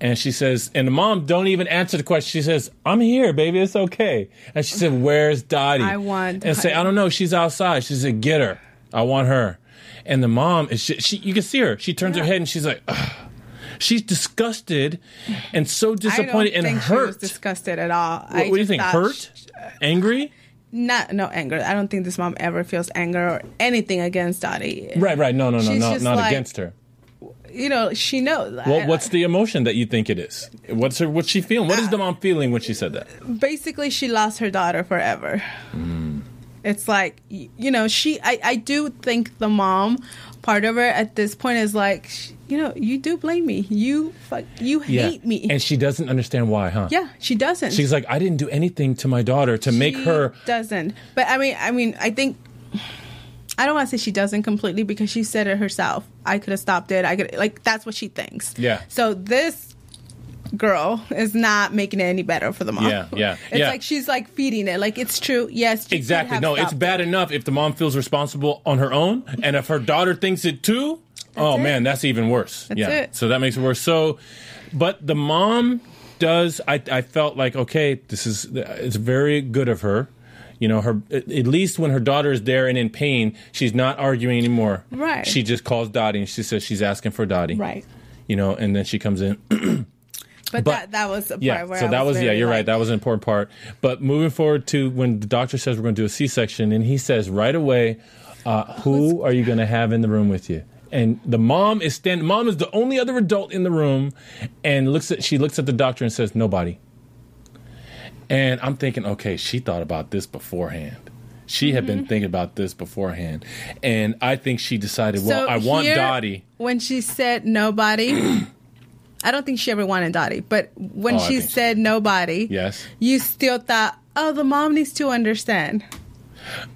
And she says, and the mom don't even answer the question. She says, "I'm here, baby. It's okay." And she said, "Where's Dottie?" I want And say, "I don't know. She's outside." She said, "Get her. I want her." And the mom is she, she you can see her. She turns her head and she's like, Ugh. she's disgusted and so disappointed I don't and think she was hurt. disgusted at all. What, what do you think? Hurt? Angry? not no anger. I don't think this mom ever feels anger or anything against Dottie. Right, right. No, no, no, She's no, not like- against her. You know, she knows. Well, what's the emotion that you think it is? What's her? What's she feeling? What is the mom feeling when she said that? basically she lost her daughter forever. Hmm. It's like you know, she. I I do think the mom part of her at this point is like, you know, you do blame me. You fuck. You hate me. and she doesn't understand why, huh? yeah, she doesn't. She's like, I didn't do anything to my daughter to make her. doesn't. But I mean, I mean, I think. I don't want to say she doesn't completely because she said it herself. I could have stopped it. I could like that's what she thinks. Yeah. So this girl is not making it any better for the mom. Yeah, yeah, It's yeah. like she's like feeding it. Like it's true. Yes. she Exactly. No, it's bad it. enough if the mom feels responsible on her own, and if her daughter thinks it too. oh it. man, that's even worse. That's yeah. it. So that makes it worse. So, but the mom does. I I felt like okay, this is it's very good of her. You know, her at least when her daughter is there and in pain, she's not arguing anymore. Right. She just calls Dottie and she says she's asking for Dottie. Right. You know, and then she comes in. But, But- that that was the part Yeah, where so I that was, yeah, you're right. That was an important part. But moving forward to when the doctor says we're going to do a C-section, and he says right away, uh, "Who are you going to have in the room with you?" And the mom is standing. Mom is the only other adult in the room, and looks at she looks at the doctor and says, "Nobody." And I'm thinking, okay, she thought about this beforehand. She had Mm-hmm. been thinking about this beforehand, and I think she decided, well, So I want here, Dottie. When she said nobody, I don't think she ever wanted Dottie. But when Oh, she said nobody, Yes. you still thought, oh, the mom needs to understand.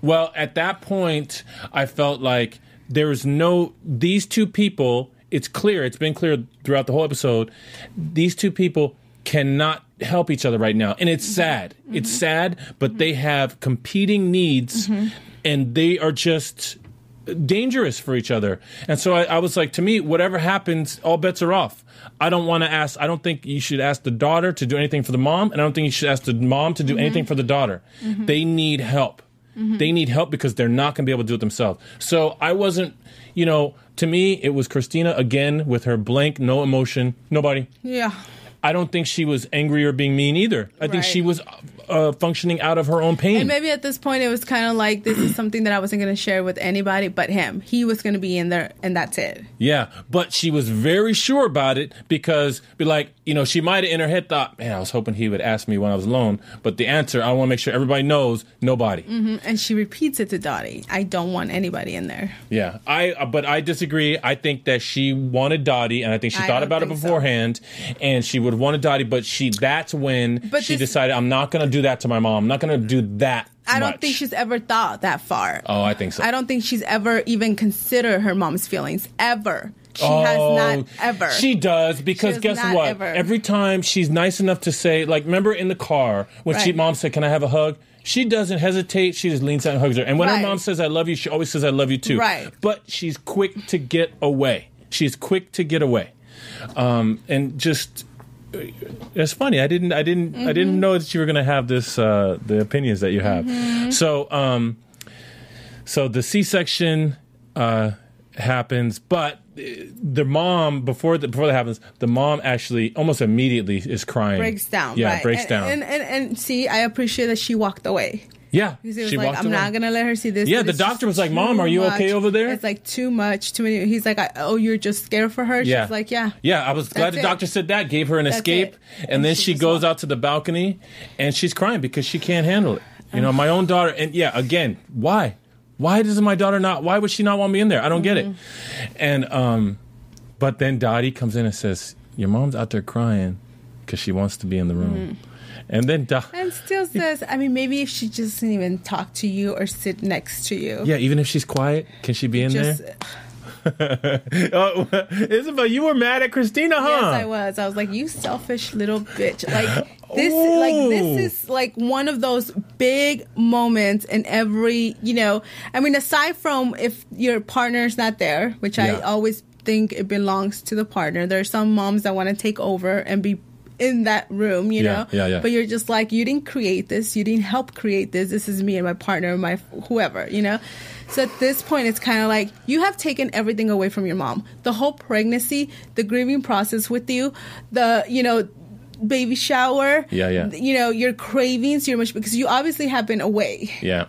Well, at that point, I felt like there was no these two people. It's clear. It's been clear throughout the whole episode. These two people cannot help each other right now, and it's mm-hmm. sad. It's mm-hmm. sad, but they mm-hmm. have competing needs, and they are just dangerous for each other. And so I, I was like, to me, whatever happens, all bets are off. I don't want to ask. I don't think you should ask the daughter to do anything for the mom, and I don't think you should ask the mom to do anything for the daughter. They need help. They need help because they're not going to be able to do it themselves. So I wasn't, you know, to me, it was Christina again with her blank, no emotion, nobody. Yeah. I don't think she was angry or being mean either. I think Right. she was uh, functioning out of her own pain. And maybe at this point it was kind of like this is something that I wasn't going to share with anybody but him. He was going to be in there, and that's it. Yeah, but she was very sure about it because, be like, you know, she might have in her head thought, man, I was hoping he would ask me when I was alone. But the answer, I want to make sure everybody knows, nobody. And she repeats it to Dottie. I don't want anybody in there. Yeah, I. uh, But I disagree. I think that she wanted Dottie, and I think she I thought about it think so. beforehand, and she would wanted Dottie. But she, that's when But she this- decided, I'm not going to do that to my mom. I'm not going to do that. I don't think she's ever thought that far. Oh, I think so. I don't think she's ever even considered her mom's feelings ever. She has not ever. Oh, She does because has guess what? ever. Every time she's nice enough to say, like, remember in the car when she mom said, "Can I have a hug?" She doesn't hesitate. She just leans out and hugs her. And when her mom says, "I love you," she always says, "I love you too." Right. But she's quick to get away. She's quick to get away, um, and just. It's funny. I didn't. I didn't. I Mm-hmm. didn't know that you were going to have this. Uh, the opinions that you have. Mm-hmm. So, um, so the C-section uh, happens, but the mom before the, before that happens, the mom actually almost immediately is crying. breaks down. Yeah, right. breaks and, down. And, and and see, I appreciate that she walked away. Yeah, Because it was she like, I'm away. not gonna let her see this. Yeah, the doctor was like, "Mom, are you okay over there?" It's like too much, too many. He's like, "Oh, you're just scared for her." Yeah. She's like, "Yeah, Yeah, I was glad the it. doctor said that, gave her an That's escape, and, And then she she goes out to the balcony, and she's crying because she can't handle it. You know, my own daughter, and yeah, again, why? Why does my daughter not? Why would she not want me in there? I don't get it. Mm-hmm. And um, but then Dottie comes in and says, "Your mom's out there crying because she wants to be in the room." Mm-hmm. And then, And still says, I mean, maybe if she just didn't even talk to you or sit next to you. yeah, even if she's quiet, can she be in Just, there? Oh, Isabel, you were mad at Christina, huh? Yes, I was. I was like, "You selfish little bitch!" Like this, like this is like one of those big moments in every. You know, I mean, aside from if your partner's not there, which I always think it belongs to the partner. There are some moms that want to take over and be in that room, you Yeah, know. yeah, yeah. But you're just like, you didn't create this. You didn't help create this. This is me and my partner, my whoever, you know. So at this point, it's kind of like you have taken everything away from your mom. The whole pregnancy, the grieving process with you, the you know, baby shower. Yeah, yeah. You know your cravings, your much because you obviously have been away, Yeah.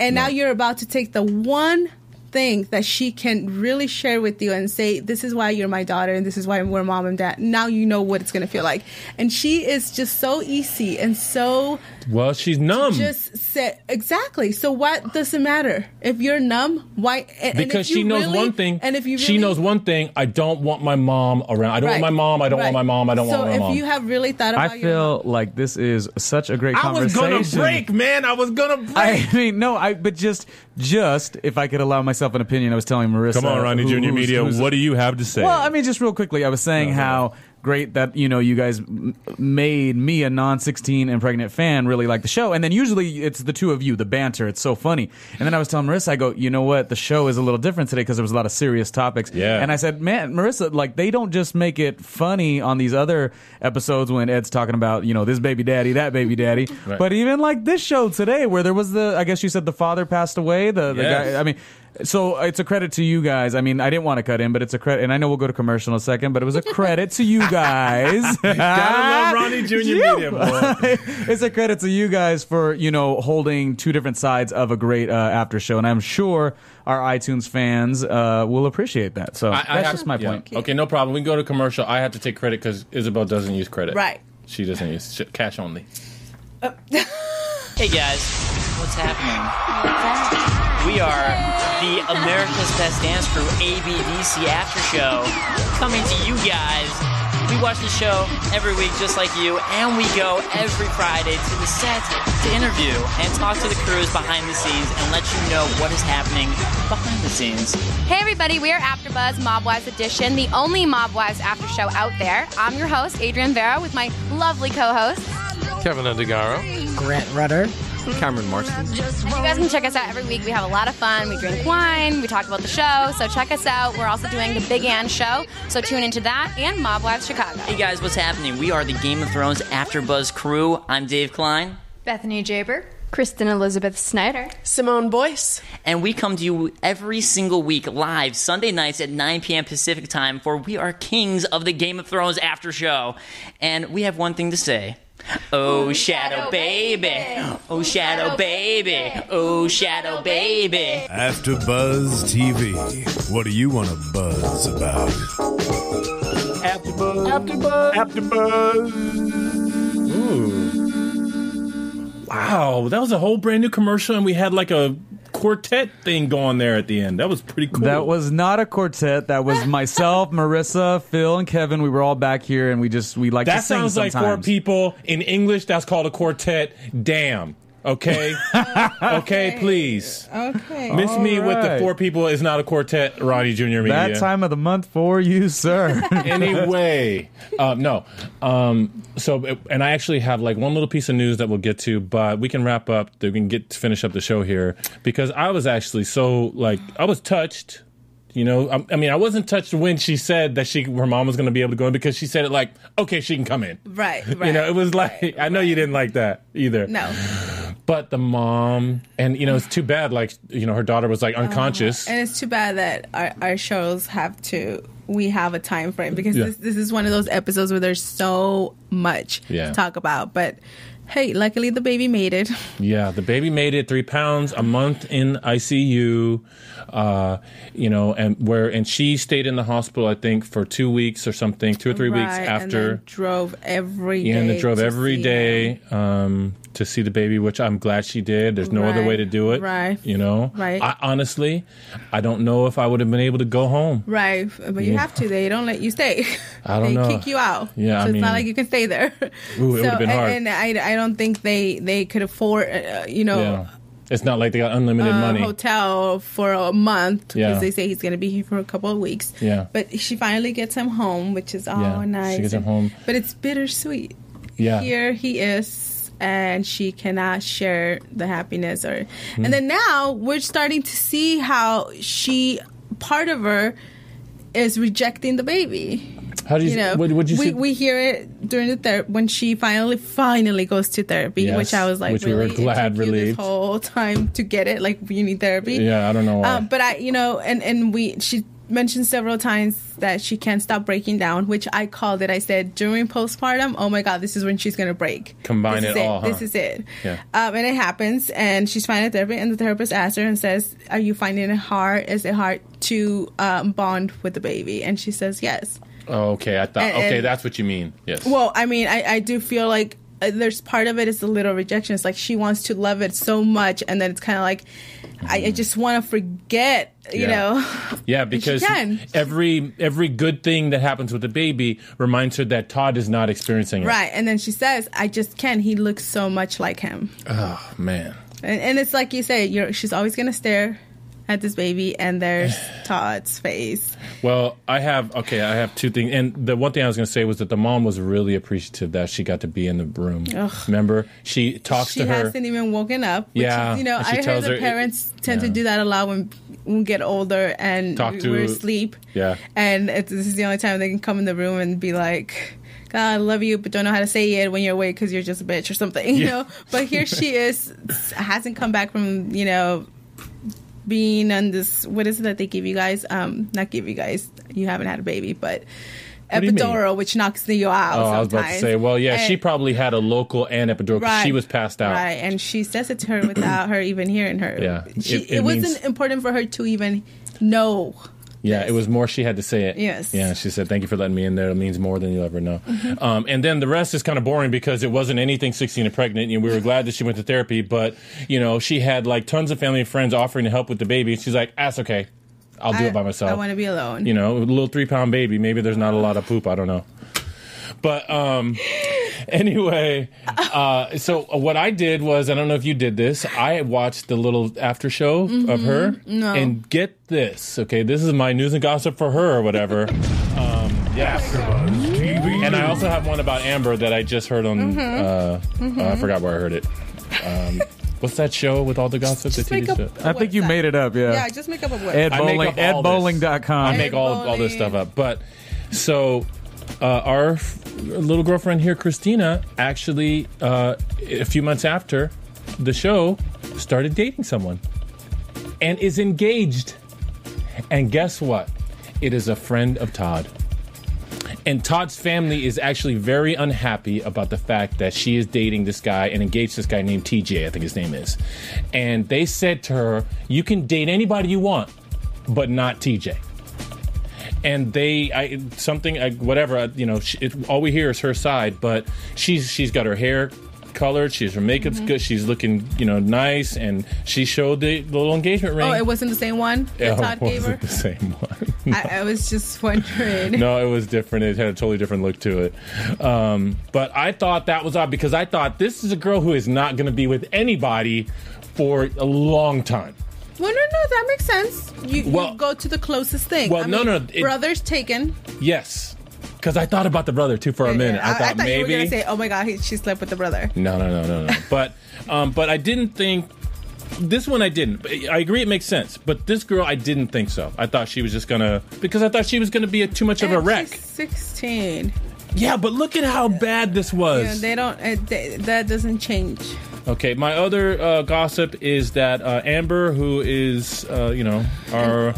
and now you're about to take the one thing that she can really share with you and say, "This is why you're my daughter, and this is why we're mom and dad." Now you know what it's gonna feel like, and she is just so easy and so Well, she's numb. just say exactly. So what does it matter if you're numb? Why? And, and because you she knows really- one thing. and if you really, she knows one thing, I don't want my mom around. I don't Right. want my mom. I don't Right. want my mom. I don't so want my mom. So if you have really thought about I your feel like this is such a great I was gonna break, man. I was gonna break. I mean, no, I but just just if I could allow myself an opinion, I was telling Marissa. Come on, Ronnie who- Junior who's- Media. who's- What do you have to say? Well, I mean, just real quickly, I was saying Uh-huh. how great that you know you guys m- made me a non-16 and pregnant fan really like the show and then usually it's the two of you the banter it's so funny and then i was telling marissa i go you know what the show is a little different today because there was a lot of serious topics Yeah. and i said man marissa like they don't just make it funny on these other episodes when ed's talking about you know this baby daddy that baby daddy Right. but even like this show today where there was the i guess you said the father passed away the, the Yes. guy i mean so it's a credit to you guys. I mean, I didn't want to cut in, but it's a credit, and I know we'll go to commercial in a second, but it was a credit to you guys. Gotta love Ronnie Junior Yeah. Media, boy. it's a credit to you guys for you know holding two different sides of a great uh, after show, and I'm sure our iTunes fans uh, will appreciate that. So I- I that's have- just my yeah. point. Okay, no problem. We can go to commercial. I have to take credit because Isabel doesn't use credit. Right. She doesn't use sh- cash only. Hey guys, what's happening? We are the America's Best Dance Crew ABDC After Show coming to you guys. We watch the show every week just like you, and we go every Friday to the set to interview and talk to the crews behind the scenes and let you know what is happening behind the scenes. Hey everybody, we are AfterBuzz Mob Wives Edition, the only Mob Wives after show out there. I'm your host, Adrian Vera, with my lovely co-host. Kevin Undergaro. Grant Rudder. Cameron Marston. You guys can check us out every week. We have a lot of fun. We drink wine. We talk about the show. So check us out. We're also doing the Big Ang show. So tune into that and Mob Wives Chicago. Hey guys, what's happening? We are the Game of Thrones After Buzz crew. I'm Dave Klein. Bethany Jaber. Kristen Elizabeth Snyder. Simone Boyce. And we come to you every single week live Sunday nights at 9 p.m. Pacific time for We Are Kings of the Game of Thrones after show. And we have one thing to say. Oh, Shadow Baby. Oh, Shadow Baby. Oh, Shadow Baby. After Buzz TV. What do you want to buzz about? After Buzz. After Buzz. After Buzz. Wow, that was a whole brand new commercial, and we had like a quartet thing going there at the end. That was pretty cool. That was not a quartet. That was myself, Marissa, Phil, and Kevin. We were all back here, and we just we like that to sing sounds like four people in English. That's called a quartet. Damn. Okay. okay, please. Okay. Miss me with the right. four people is not a quartet, Ronnie Junior Media. That time of the month for you, sir. anyway, um, no. Um, so, and I actually have like one little piece of news that we'll get to, but we can wrap up. We can get to finish up the show here because I was actually so like I was touched. You know, I, I mean, I wasn't touched when she said that she her mom was going to be able to go in because she said it like, okay, she can come in. Right, right. You know, it was like I know you didn't like that either. No. But the mom, and you know, it's too bad. Like, you know, her daughter was like Uh-huh. unconscious. And it's too bad that our, our shows have to we have a time frame because Yeah. this, this is one of those episodes where there's so much Yeah. to talk about. But hey, luckily the baby made it. Yeah, the baby made it three pounds a month in ICU. Uh, you know, and where and she stayed in the hospital, I think, for two weeks or something, two or three weeks Right, and after. drove every day. yeah, and they drove every um, to see the baby, which I'm glad she did. There's no other way to do it. Right. You know. Right. I, honestly, I don't know if I would have been able to go home. Right, but you Yeah. have to. They don't let you stay. I don't they know. kick you out. Yeah, so I it's mean- not like you can stay there. Ooh, it so, would've been hard. And, and I, I don't think they they could afford, uh, you know, Yeah. It's not like they got unlimited a money. hotel for a month because Yeah. they say he's going to be here for a couple of weeks. Yeah. But she finally gets him home, which is all Yeah, she nice. gets him home. But it's bittersweet. Yeah. Here he is, and she cannot share the happiness. Or Hmm. and then now we're starting to see how she part of her is rejecting the baby. How do you, You know, what, would you we, see? we hear it during the therapy when she finally finally goes to therapy, Yes, which I was like, which we were glad relieved. Whole time to get it, like you need therapy. yeah, I don't know. Why. Um, but I, you know, and and we she mentioned several times that she can't stop breaking down, which I called it. I said during postpartum, oh my god, this is when she's gonna break. Combine this it is all, huh? This is it. Yeah. Um, and it happens, and she's finding a therapist, and the therapist asks her and says, "Are you finding it hard? Is it hard to um, bond with the baby?" And she says, "Yes." Oh, okay, I thought. And- okay, and- that's what you mean. Yes. Well, I mean, I, I do feel like there's part of it is a little rejection. It's like she wants to love it so much, and then it's kind of like, I, I just want to forget, you Mm-hmm. Yeah. know. Yeah, because every every good thing that happens with the baby reminds her that Todd is not experiencing it. Right, and then she says, "I just can't." He looks so much like him, Oh man. and, and it's like you say, you're she's always gonna stare at this baby, and there's Todd's face. Well, I have okay. I have two things, and the one thing I was going to say was that the mom was really appreciative that she got to be in the room. Ugh. Remember, she talks she to her. She hasn't even woken up. Which, Yeah, you know, I heard the her- parents tend yeah. to do that a lot when when we get older and Talk to- we're asleep. Yeah. and it's, this is the only time they can come in the room and be like. God, I love you, but don't know how to say it when you're awake because you're just a bitch or something, you Yeah. know. But here she is, hasn't come back from, you know, being on this. What is it that they give you guys? Um, not give you guys. You haven't had a baby, but What do you mean? epidural, which knocks you out. Oh, I was about to sometimes. say. Well, yeah, she probably had a local and epidural. 'cause She was passed out. Right, and she says it to her without her even hearing her. Yeah, she, it- it, it wasn't important for her to even know. Yeah, it was more she had to say it. Yes. Yeah, she said, "Thank you for letting me in there. It means more than you'll ever know." Mhm. Um, and then the rest is kind of boring because it wasn't anything 16 and pregnant. And we were glad that she went to therapy, but you know, she had like tons of family and friends offering to help with the baby. She's like, "That's okay. I'll do I- it by myself." I want to be alone. you know, a little three pound baby. Maybe there's not a lot of poop. I don't know. But um, anyway, uh, so what I did was I don't know if you did this. I watched the little after show of her, Mhm. No. and get this. Okay, this is my news and gossip for her or whatever. Um, yeah, and I also have one about Amber that I just heard on. Mhm. Uh, Mhm. uh, I forgot where I heard it. Um, what's that show with all the gossip? Just the TV make up show? I think you made it up, yeah. Yeah, I just make up a word. Ed I make Bowling, up all edbowling.com. I make all, all this stuff up. But so uh, our f- little girlfriend here, Christina, actually, uh, a few months after the show, started dating someone and is engaged. And guess what? It is a friend of Todd. And Todd's family is actually very unhappy about the fact that she is dating this guy and engaged this guy named TJ, I think his name is. And they said to her, You can date anybody you want, but not TJ. And they, I, something, I, whatever, I- you know, she, it, all we hear is her side, but she's she's got her hair colored, she's her makeup's good, she's looking, you know, nice, and she showed the little engagement ring. Oh, it wasn't the same one that Yeah, Todd it gave her. wasn't the same one. I, I was just wondering. no, it was different. It had a totally different look to it. Um, but I thought that was odd because I thought this is a girl who is not going to be with anybody for a long time. Well, no, no, that makes sense. You, Well- you go to the closest thing. Well, I no, mean, no, it- brothers taken. Yes, because I thought about the brother too for a minute. I, thought thought you were maybe. gonna say, "Oh my God, he, she slept with the brother." No, no, no, no, no. but, um, but I didn't think. This one I didn't. I agree it makes sense, but this girl I didn't think so. I thought she was just gonna because I thought she was gonna be a, too much of a wreck. she's Sixteen. Yeah, but look at how bad this was. Yeah, they don't. Uh, they, that doesn't change. Okay, my other uh, gossip is that uh, Amber, who is, uh, you know, our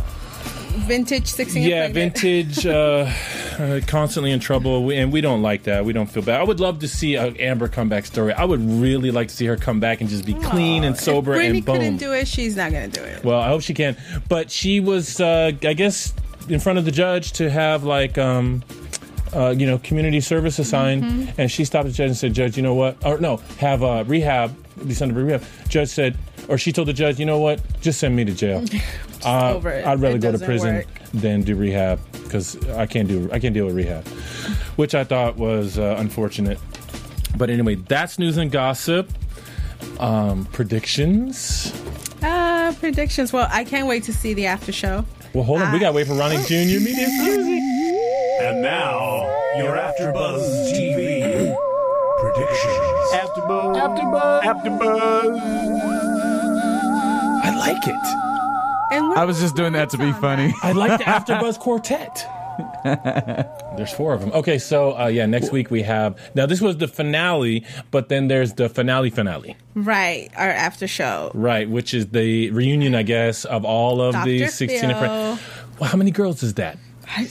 Vintage sixteen. yeah vintage, uh, uh, constantly in trouble, we- and we don't like that. We don't feel bad. I would love to see a Amber comeback story. I would really like to see her come back and just be clean and sober If Brittany and boom. couldn't do it. She's not gonna do it. Well, I hope she can. But she was, uh, I guess, in front of the judge to have like, um, uh, you know, community service assigned, Mhm. and she stopped the judge and said, "Judge, you know what? Or no, have uh, rehab. Be sent to rehab." Judge said, or she told the judge, "You know what? Just send me to jail. Uh. I'd rather It go to prison work. than do rehab because I can't do I can't deal with rehab," which I thought was uh, unfortunate. But anyway, that's news and gossip. Um, predictions. Uh, predictions. Well, I can't wait to see the after show. Well, hold on. We gotta wait for Ronnie Jr. Media Music. And now, your AfterBuzz TV predictions. AfterBuzz. AfterBuzz. AfterBuzz. I like it. And I was just doing that to be funny. I like the AfterBuzz Quartet. There's four of them. Okay, so uh, yeah, next week we have. Now this was the finale, but then there's the finale finale, Right, our after show. right? Which is the reunion, I guess, of all of the 16 and Phil. Well, how many girls is that?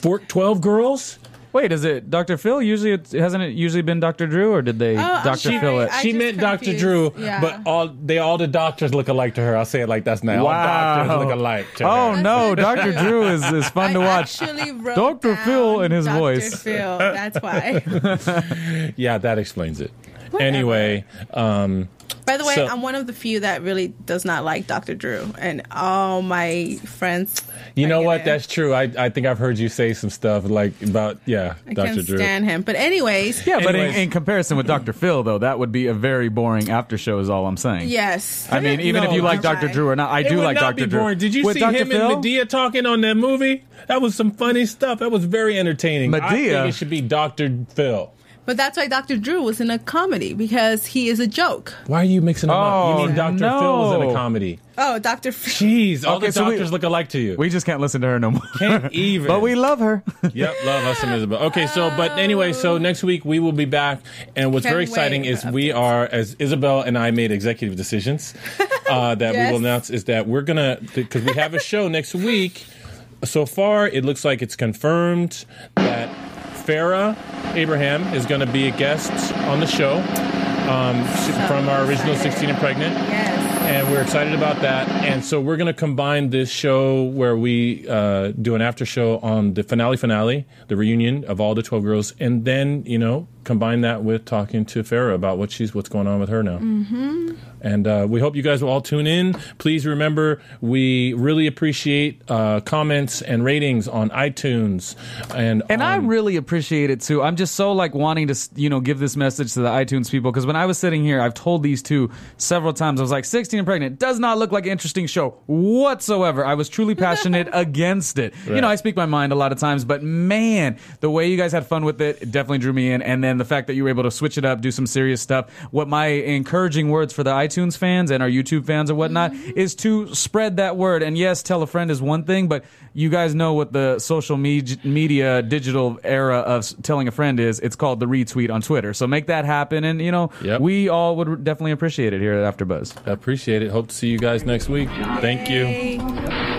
Four, 12 girls? Wait, is it Dr. Phil? Usually, it hasn't it usually been Dr. Drew, or did they Oh, Dr. sorry. Phil it? I she just meant Dr. confused. Drew, Yeah. but all they all the doctors look alike to her. I'll say it like that's now. All doctors look alike to oh her. no, Dr. Drew is, is fun to watch. Actually wrote Dr. Phil down in his Dr. voice. Phil. That's why. Yeah, that explains it. Anyway, um, By the way, So- I'm one of the few that really does not like Dr. Drew, and all my friends. You know what? it. That's true. I I think I've heard you say some stuff like about yeah, I Dr. can't Drew. stand him. But anyways, Yeah, but in, Anyways. in comparison with Dr. Phil, though, that would be a very boring after show. Is all I'm saying. yes. I mean, even if you like Dr. right. Drew or not, I It do would like not Dr. be Drew. boring. Did you With see Dr. him Phil? and Madea talking on that movie? That was some funny stuff. That was very entertaining. I Madea? think it should be Dr. Phil. But that's why Dr. Drew was in a comedy because he is a joke. Why are you mixing them up? Oh, You mean Dr. Phil was in a comedy? Oh, Dr. Phil. Jeez, all Okay, the so we- doctors look alike to you. We just can't listen to her no more. Can't even. but we love her. Yep, love us some Isabel. Okay, so but anyway, so next week we will be back, and what's Can't very exciting wait is for we are as Isabel and I made executive decisions uh, that we Yes. will announce is that we're gonna because we have a show next week. So far, it looks like it's confirmed that Farrah Abraham is going to be a guest on the show um, from our original 16 and Pregnant Yes. and we're excited about that. And so we're going to combine this show where we uh, do an after show on the finale finale, the reunion of all the twelve girls, and then you know combine that with talking to Farrah about what she's what's going on with her now. Mm-hmm. And uh, we hope you guys will all tune in. Please remember, we really appreciate uh, comments and ratings on iTunes and And I really appreciate it too. I'm just so like wanting to, you know, give this message to the iTunes people because when I was sitting here, I've told these two several times. I was like, 16 and pregnant does not look like an interesting show whatsoever. I was truly passionate against it. You know, I speak my mind a lot of times, but man, the way you guys had fun with it, it definitely drew me in. And then the fact that you were able to switch it up, do some serious stuff. What my encouraging words for the iTunes fans and our YouTube fans and whatnot mm-hmm. is to spread that word. And yes, tell a friend is one thing, but you guys know what the social me- media digital era of telling a friend is. It's called the retweet on Twitter. So make that happen. And, you know, Yep. we all would definitely appreciate it here at AfterBuzz. I appreciate it. Hope to see you guys next week. Thank you.